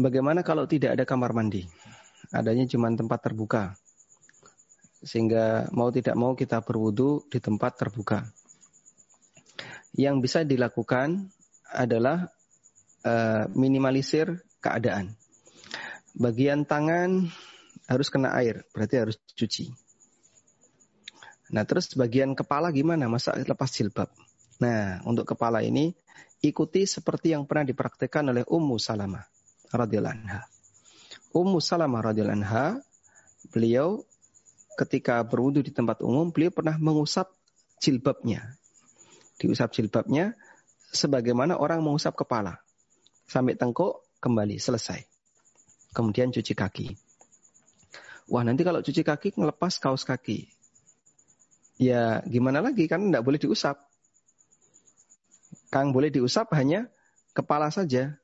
Bagaimana kalau tidak ada kamar mandi? Adanya cuma tempat terbuka sehingga mau tidak mau kita berwudu di tempat terbuka. Yang bisa dilakukan adalah uh, minimalisir keadaan. Bagian tangan harus kena air, berarti harus cuci. Nah, terus bagian kepala gimana? Masa lepas jilbab? Nah, untuk kepala ini ikuti seperti yang pernah dipraktikkan oleh Ummu Salamah radhiyallahu anha. Ummu Salamah radhiyallahu anha, beliau ketika berwudu di tempat umum, beliau pernah mengusap jilbabnya. Diusap jilbabnya sebagaimana orang mengusap kepala. Sampai tengkuk, kembali, selesai. Kemudian cuci kaki. Wah nanti kalau cuci kaki ngelepas kaos kaki. Ya gimana lagi kan tidak boleh diusap. Kang boleh diusap hanya kepala saja.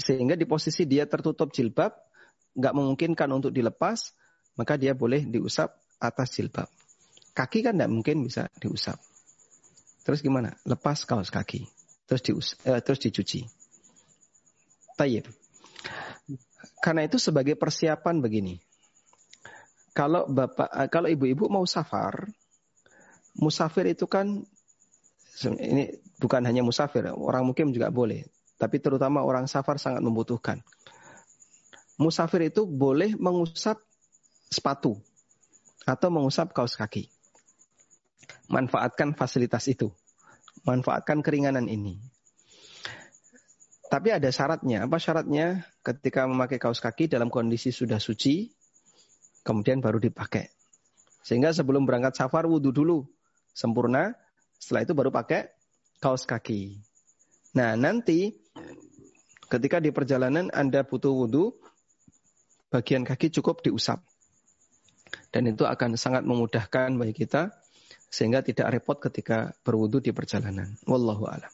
Sehingga di posisi dia tertutup jilbab, nggak memungkinkan untuk dilepas, maka dia boleh diusap atas jilbab. Kaki kan tidak mungkin bisa diusap. Terus gimana? Lepas kaos kaki. Terus dius eh, terus dicuci. Tayyib. Karena itu sebagai persiapan begini. Kalau bapak, eh, kalau ibu-ibu mau safar, musafir itu kan ini bukan hanya musafir, orang mukim juga boleh. Tapi terutama orang safar sangat membutuhkan. Musafir itu boleh mengusap sepatu atau mengusap kaos kaki. Manfaatkan fasilitas itu. Manfaatkan keringanan ini. Tapi ada syaratnya. Apa syaratnya? Ketika memakai kaos kaki dalam kondisi sudah suci, kemudian baru dipakai. Sehingga sebelum berangkat safar wudhu dulu sempurna. Setelah itu baru pakai kaos kaki. Nah nanti ketika di perjalanan Anda butuh wudhu, bagian kaki cukup diusap. Dan itu akan sangat memudahkan bagi kita sehingga tidak repot ketika berwudhu di perjalanan. Wallahu a'lam.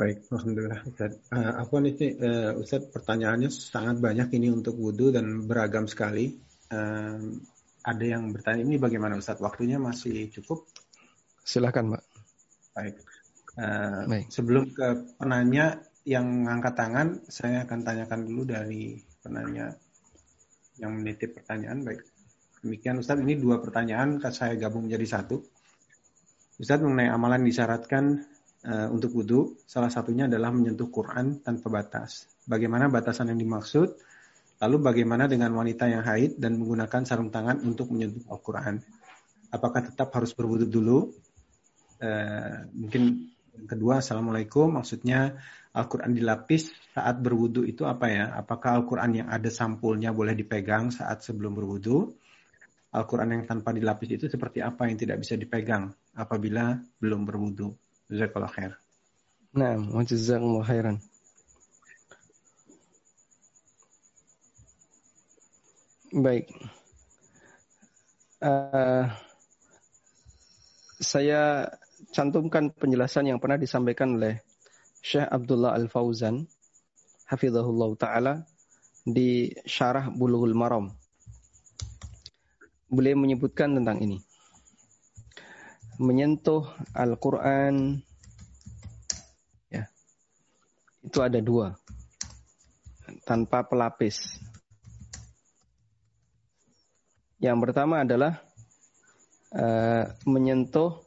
Baik, Alhamdulillah Ustaz. Uh, apa nih uh, Ustaz pertanyaannya sangat banyak ini untuk wudhu dan beragam sekali. Uh, ada yang bertanya ini bagaimana Ustadz? Waktunya masih cukup? Silakan, Mbak. Baik. Uh, Baik. Sebelum ke penanya yang angkat tangan, saya akan tanyakan dulu dari penanya yang menitip pertanyaan. Baik. Demikian Ustadz, ini dua pertanyaan saya gabung menjadi satu. Ustadz mengenai amalan disyaratkan uh, untuk wudhu, salah satunya adalah menyentuh Quran tanpa batas. Bagaimana batasan yang dimaksud? Lalu bagaimana dengan wanita yang haid dan menggunakan sarung tangan untuk menyentuh Al-Quran? Apakah tetap harus berwudhu dulu? Uh, mungkin kedua, Assalamualaikum. Maksudnya Al-Quran dilapis saat berwudhu itu apa ya? Apakah Al-Quran yang ada sampulnya boleh dipegang saat sebelum berwudhu? Al-Quran yang tanpa dilapis itu seperti apa yang tidak bisa dipegang apabila belum berwudhu? Jazakallah khair. Nah, jazakallah khairan. Baik. Uh, saya cantumkan penjelasan yang pernah disampaikan oleh Syekh Abdullah Al-Fauzan hafizahullah taala di Syarah Bulughul Maram. Beliau menyebutkan tentang ini. Menyentuh Al-Qur'an ya. Itu ada dua. Tanpa pelapis. Yang pertama adalah uh, menyentuh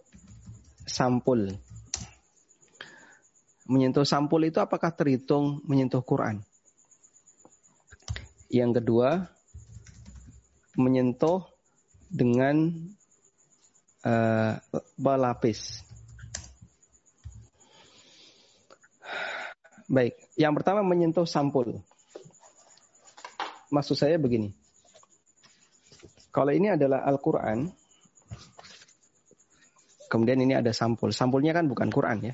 sampul. Menyentuh sampul itu apakah terhitung menyentuh Quran? Yang kedua, menyentuh dengan uh. Baik, yang pertama menyentuh sampul. Maksud saya begini. Kalau ini adalah Al-Quran, kemudian ini ada sampul. Sampulnya kan bukan Quran ya.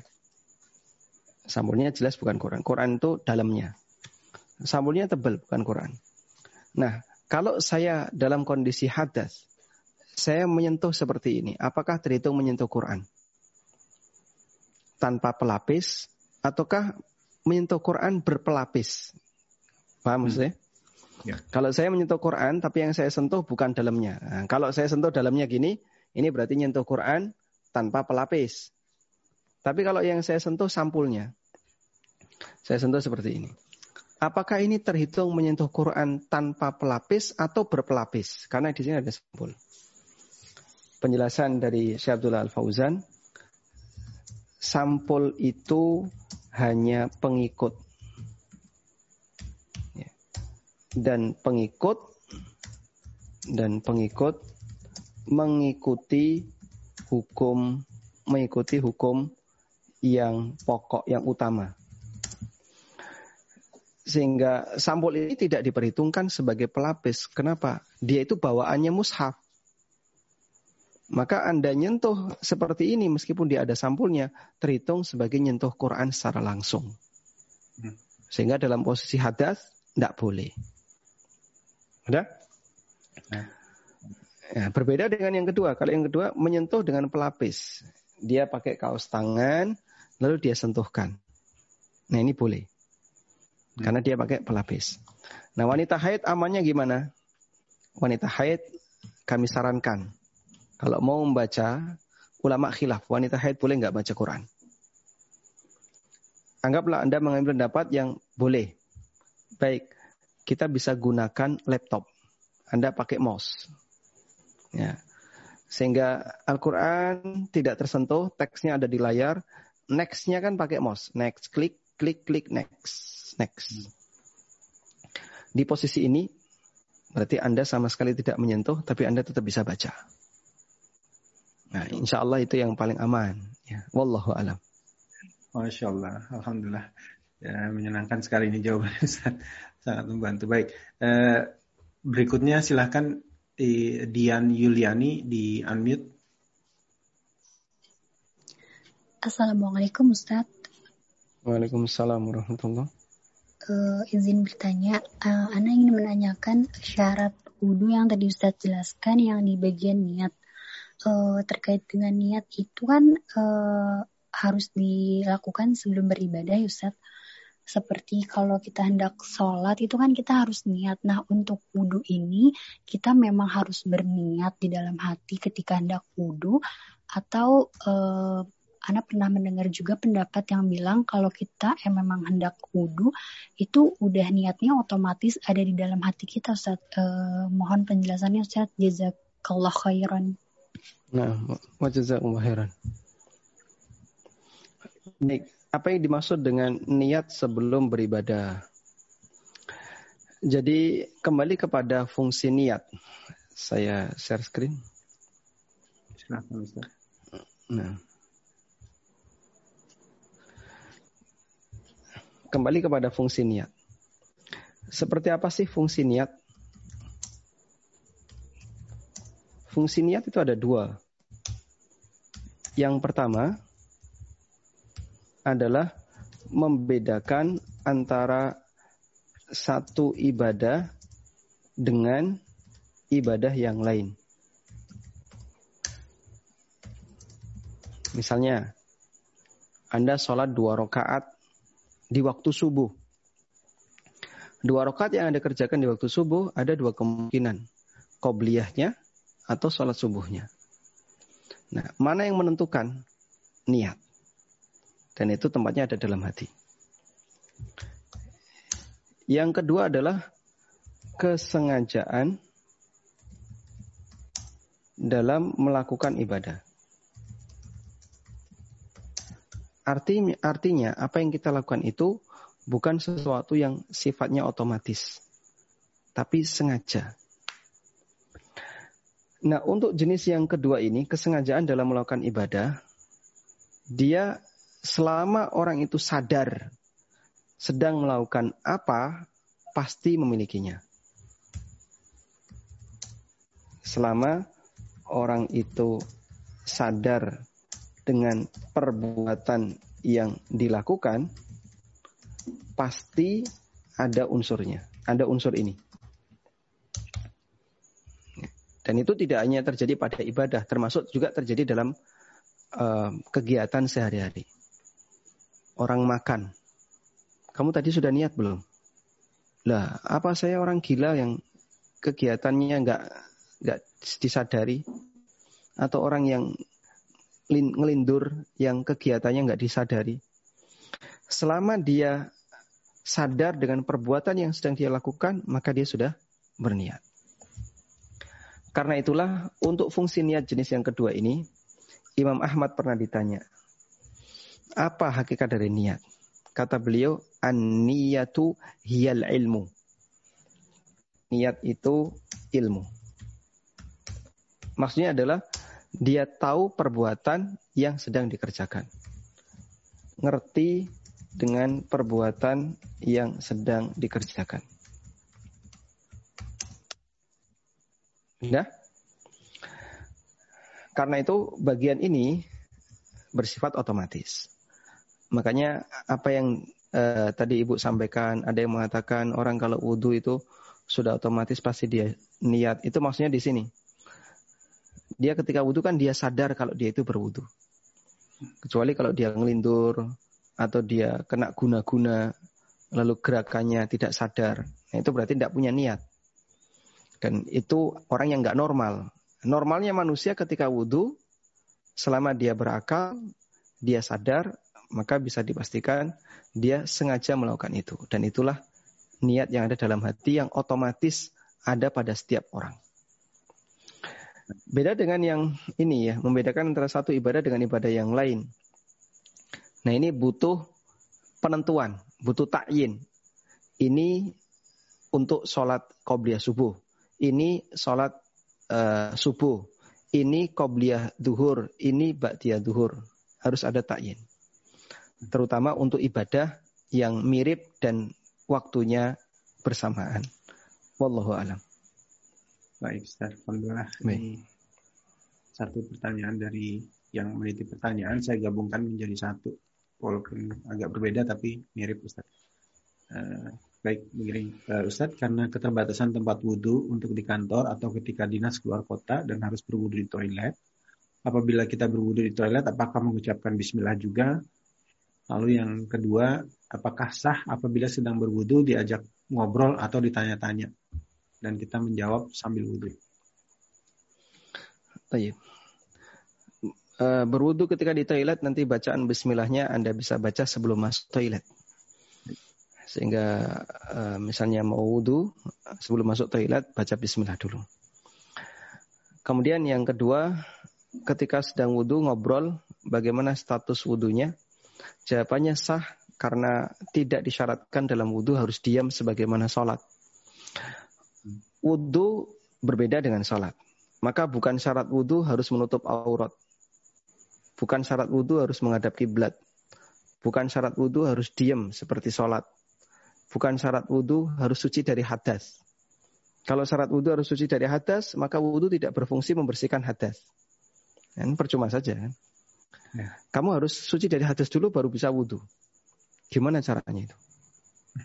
Sampulnya jelas bukan Quran. Quran itu dalamnya. Sampulnya tebal, bukan Quran. Nah, kalau saya dalam kondisi hadas, saya menyentuh seperti ini. Apakah terhitung menyentuh Quran? Tanpa pelapis, ataukah menyentuh Quran berpelapis? Paham maksudnya? Hmm. Ya. Kalau saya menyentuh Quran, tapi yang saya sentuh bukan dalamnya. Nah, kalau saya sentuh dalamnya gini, ini berarti nyentuh Quran tanpa pelapis. Tapi kalau yang saya sentuh sampulnya, saya sentuh seperti ini. Apakah ini terhitung menyentuh Quran tanpa pelapis atau berpelapis? Karena di sini ada sampul. Penjelasan dari Syekh Abdullah Al-Fauzan, sampul itu hanya pengikut. Ya. Dan pengikut dan pengikut mengikuti hukum mengikuti hukum yang pokok yang utama. Sehingga sampul ini tidak diperhitungkan sebagai pelapis. Kenapa? Dia itu bawaannya mushaf. Maka Anda nyentuh seperti ini meskipun dia ada sampulnya, terhitung sebagai nyentuh Quran secara langsung. Hmm. Sehingga dalam posisi hadas, tidak boleh. Ada? Nah. Ya, berbeda dengan yang kedua. Kalau yang kedua menyentuh dengan pelapis. Dia pakai kaos tangan, lalu dia sentuhkan. Nah ini boleh. Hmm. Karena dia pakai pelapis. Nah wanita haid amannya gimana? Wanita haid kami sarankan kalau mau membaca, ulama khilaf, wanita haid boleh nggak baca Quran? Anggaplah Anda mengambil pendapat yang boleh. Baik, kita bisa gunakan laptop. Anda pakai mouse. Ya. Sehingga Al-Quran tidak tersentuh, teksnya ada di layar. Next-nya kan pakai mouse. Next, klik, klik, klik, next. Next. Di posisi ini, berarti Anda sama sekali tidak menyentuh, tapi Anda tetap bisa baca. Nah, insya Allah itu yang paling aman. Ya, wallahu alam. Masya Allah, alhamdulillah. Ya, menyenangkan sekali ini jawabannya sangat membantu. Baik, eh, berikutnya silahkan di Dian Yuliani di unmute. Assalamualaikum Ustaz. Waalaikumsalam warahmatullahi uh, izin bertanya, uh, Ana ingin menanyakan syarat wudhu yang tadi Ustaz jelaskan yang di bagian niat uh, terkait dengan niat itu kan uh, harus dilakukan sebelum beribadah ya Ustaz. Seperti kalau kita hendak sholat itu kan kita harus niat. Nah untuk wudhu ini kita memang harus berniat di dalam hati ketika hendak wudhu atau uh, Anak pernah mendengar juga pendapat yang bilang kalau kita yang memang hendak wudhu itu udah niatnya otomatis ada di dalam hati kita Ustaz. Uh, mohon penjelasannya Ustaz. Jazakallah khairan. Nah, wajazakumullah khairan. Baik, apa yang dimaksud dengan niat sebelum beribadah? Jadi kembali kepada fungsi niat. Saya share screen. Silakan Ustaz. Nah. Kembali kepada fungsi niat. Seperti apa sih fungsi niat? Fungsi niat itu ada dua. Yang pertama adalah membedakan antara satu ibadah dengan ibadah yang lain. Misalnya, Anda sholat dua rakaat di waktu subuh. Dua rakaat yang Anda kerjakan di waktu subuh ada dua kemungkinan. Qobliyahnya atau sholat subuhnya. Nah, mana yang menentukan? Niat. Dan itu tempatnya ada dalam hati. Yang kedua adalah kesengajaan dalam melakukan ibadah. Artinya, artinya apa yang kita lakukan itu bukan sesuatu yang sifatnya otomatis, tapi sengaja. Nah, untuk jenis yang kedua ini, kesengajaan dalam melakukan ibadah, dia selama orang itu sadar sedang melakukan apa, pasti memilikinya. Selama orang itu sadar dengan perbuatan yang dilakukan, pasti ada unsurnya, ada unsur ini. Dan itu tidak hanya terjadi pada ibadah, termasuk juga terjadi dalam uh, kegiatan sehari-hari. Orang makan. Kamu tadi sudah niat belum? Lah, apa saya orang gila yang kegiatannya nggak nggak disadari? Atau orang yang ngelindur yang kegiatannya nggak disadari? Selama dia sadar dengan perbuatan yang sedang dia lakukan, maka dia sudah berniat. Karena itulah untuk fungsi niat jenis yang kedua ini, Imam Ahmad pernah ditanya, apa hakikat dari niat? kata beliau an-niyatu hiyal ilmu. Niat itu ilmu. Maksudnya adalah dia tahu perbuatan yang sedang dikerjakan. Ngerti dengan perbuatan yang sedang dikerjakan. Ya? Karena itu bagian ini bersifat otomatis. Makanya apa yang uh, tadi Ibu sampaikan, ada yang mengatakan orang kalau wudhu itu sudah otomatis pasti dia niat. Itu maksudnya di sini. Dia ketika wudhu kan dia sadar kalau dia itu berwudhu. Kecuali kalau dia ngelindur atau dia kena guna-guna lalu gerakannya tidak sadar. Nah, itu berarti tidak punya niat. Dan itu orang yang nggak normal. Normalnya manusia ketika wudhu, selama dia berakal, dia sadar, maka bisa dipastikan dia sengaja melakukan itu. Dan itulah niat yang ada dalam hati yang otomatis ada pada setiap orang. Beda dengan yang ini ya, membedakan antara satu ibadah dengan ibadah yang lain. Nah ini butuh penentuan, butuh takyin. Ini untuk sholat qobliyah subuh. Ini sholat uh, subuh. Ini qobliyah duhur. Ini ba'diyah duhur. Harus ada takyin terutama untuk ibadah yang mirip dan waktunya bersamaan. Wallahu alam. Baik, Ustaz. Alhamdulillah. Baik. satu pertanyaan dari yang meniti pertanyaan saya gabungkan menjadi satu walaupun agak berbeda tapi mirip Ustaz. Uh, baik begini uh, Ustadz karena keterbatasan tempat wudhu untuk di kantor atau ketika dinas keluar kota dan harus berwudhu di toilet apabila kita berwudhu di toilet apakah mengucapkan bismillah juga Lalu yang kedua, apakah sah apabila sedang berwudu diajak ngobrol atau ditanya-tanya? Dan kita menjawab sambil wudhu. Baik. Uh, berwudu ketika di toilet nanti bacaan bismillahnya Anda bisa baca sebelum masuk toilet. Sehingga uh, misalnya mau wudhu, sebelum masuk toilet baca bismillah dulu. Kemudian yang kedua, ketika sedang wudhu ngobrol, bagaimana status wudhunya? Jawabannya sah karena tidak disyaratkan dalam wudhu harus diam sebagaimana sholat. Wudhu berbeda dengan sholat. Maka bukan syarat wudhu harus menutup aurat. Bukan syarat wudhu harus menghadap kiblat. Bukan syarat wudhu harus diam seperti sholat. Bukan syarat wudhu harus suci dari hadas. Kalau syarat wudhu harus suci dari hadas, maka wudhu tidak berfungsi membersihkan hadas. Kan percuma saja kan. Ya. Kamu harus suci dari hadas dulu baru bisa wudhu. Gimana caranya itu?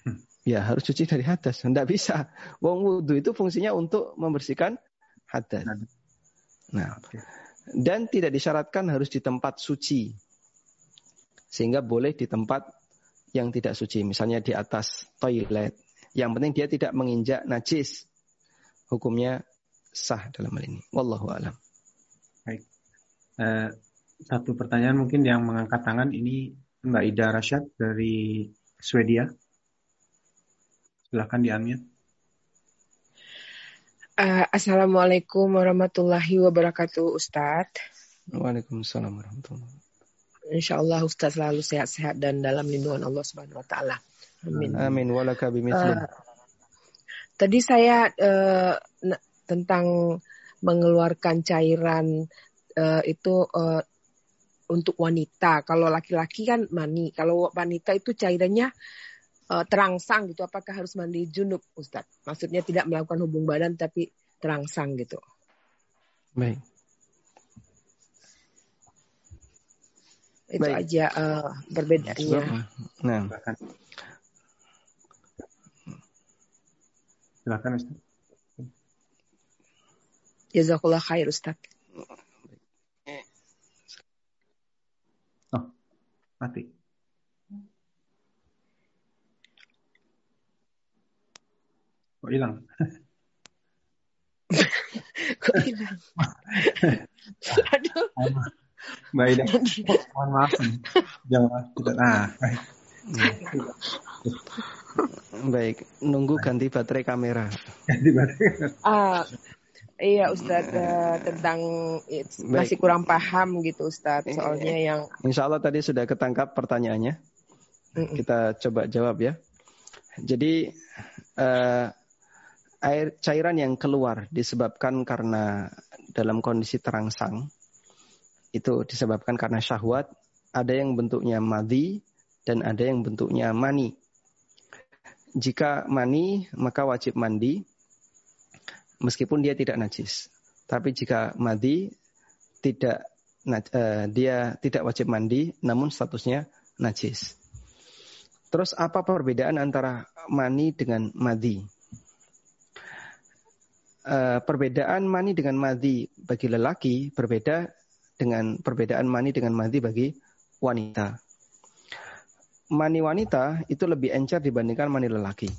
ya harus suci dari hadas. Tidak bisa. Wong wudhu itu fungsinya untuk membersihkan hadas. Nah, dan tidak disyaratkan harus di tempat suci. Sehingga boleh di tempat yang tidak suci. Misalnya di atas toilet. Yang penting dia tidak menginjak najis. Hukumnya sah dalam hal ini. Wallahu alam. Baik. Uh, satu pertanyaan mungkin yang mengangkat tangan ini Mbak Ida Rashad dari Swedia. Silahkan di. Uh, Assalamualaikum warahmatullahi wabarakatuh Ustadz. Waalaikumsalam warahmatullahi wabarakatuh. Insya Allah Ustadz selalu sehat-sehat dan dalam lindungan Allah Subhanahu Wa Taala. Amin. Amin. Walaka uh, Tadi saya uh, tentang mengeluarkan cairan uh, itu uh, untuk wanita. Kalau laki-laki kan mani. Kalau wanita itu cairannya uh, terangsang gitu. Apakah harus mandi junub, Ustadz? Maksudnya tidak melakukan hubung badan tapi terangsang gitu. Baik. Itu Baik. aja uh, perbedaannya. Nah. Silakan. Silakan Ustaz. Jazakallah khair Ustaz. mati. Kok hilang? Kok hilang? Aduh. Mbak Ida, mohon maaf. Jangan tidak. Nah, baik. Baik, nunggu ganti baterai kamera. Ganti baterai. Ah, Iya Ustadz uh, tentang Baik. masih kurang paham gitu Ustadz soalnya yang Insya Allah tadi sudah ketangkap pertanyaannya Kita coba jawab ya. Jadi uh, air cairan yang keluar disebabkan karena dalam kondisi terangsang itu disebabkan karena syahwat, ada yang bentuknya madi dan ada yang bentuknya mani. Jika mani maka wajib mandi meskipun dia tidak najis. Tapi jika madi tidak uh, dia tidak wajib mandi namun statusnya najis. Terus apa perbedaan antara mani dengan madi? Uh, perbedaan mani dengan madi bagi lelaki berbeda dengan perbedaan mani dengan madi bagi wanita. Mani wanita itu lebih encer dibandingkan mani lelaki.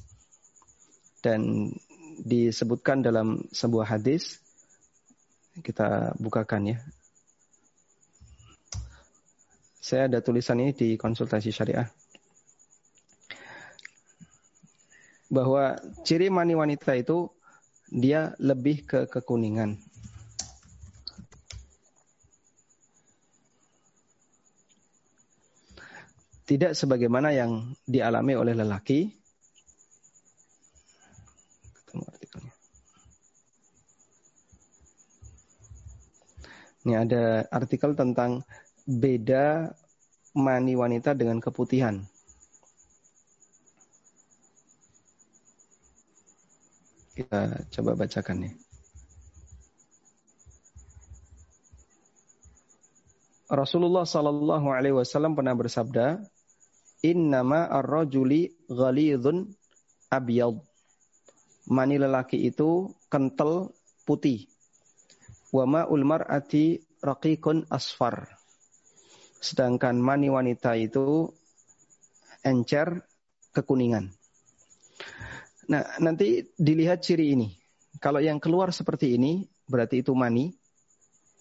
Dan disebutkan dalam sebuah hadis kita bukakan ya. Saya ada tulisan ini di konsultasi syariah. Bahwa ciri mani wanita itu dia lebih ke kekuningan. tidak sebagaimana yang dialami oleh lelaki. Ini ada artikel tentang beda mani wanita dengan keputihan. Kita coba bacakan nih. Rasulullah Sallallahu Alaihi Wasallam pernah bersabda, Innama ar-rajuli ghalidhun abyad. Mani lelaki itu kental putih. Wa ma'ul mar'ati raqiqun asfar. Sedangkan mani wanita itu encer kekuningan. Nah, nanti dilihat ciri ini. Kalau yang keluar seperti ini, berarti itu mani,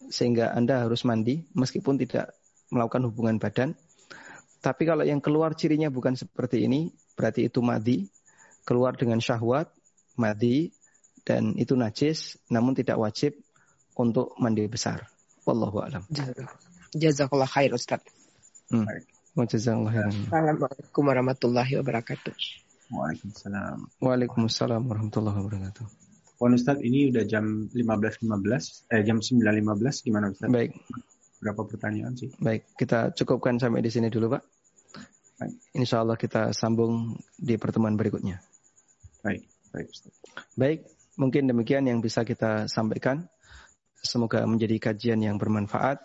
sehingga Anda harus mandi, meskipun tidak melakukan hubungan badan. Tapi kalau yang keluar cirinya bukan seperti ini, berarti itu madi, keluar dengan syahwat, madi, dan itu najis, namun tidak wajib untuk mandi besar. Wallahu a'lam. Jazakallah khair Ustaz. Hmm. Jazakallah khair. Assalamualaikum warahmatullahi wabarakatuh. Waalaikumsalam. Waalaikumsalam warahmatullahi wabarakatuh. Wan Ustaz, ini udah jam 15.15, eh jam 9.15 gimana Ustaz? Baik. Berapa pertanyaan sih? Baik, kita cukupkan sampai di sini dulu Pak. Insya Allah kita sambung di pertemuan berikutnya. Baik, baik. Baik, mungkin demikian yang bisa kita sampaikan. Semoga menjadi kajian yang bermanfaat.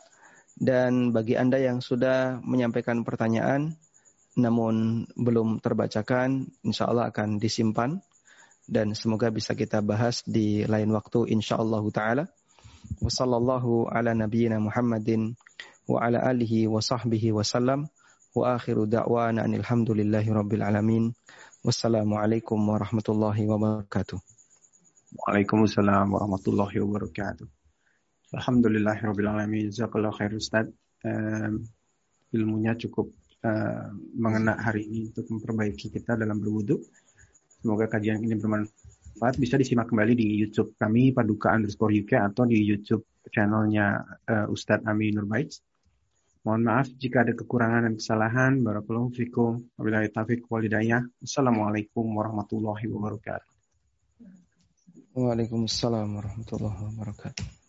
Dan bagi Anda yang sudah menyampaikan pertanyaan, namun belum terbacakan, insya Allah akan disimpan. Dan semoga bisa kita bahas di lain waktu, insya Allah ta'ala. Wassalamualaikum ala nabiyyina Muhammadin wa ala alihi wa sahbihi wa sallam. Wa akhiru da'wana alhamdulillahi rabbil alamin. Wassalamualaikum warahmatullahi wabarakatuh. Waalaikumsalam warahmatullahi wabarakatuh. Alhamdulillahi rabbil alamin. Jazakallah khair Ustaz. Um, ilmunya cukup uh, hari ini untuk memperbaiki kita dalam berwudu. Semoga kajian ini bermanfaat. Bisa disimak kembali di YouTube kami Paduka underscore UK atau di YouTube channelnya uh, Ustadz Ami Nurbaits. Mohon maaf jika ada kekurangan dan kesalahan. Barakallahu fikum. Wabillahi taufiq walhidayah. Assalamualaikum warahmatullahi wabarakatuh. Waalaikumsalam warahmatullahi wabarakatuh.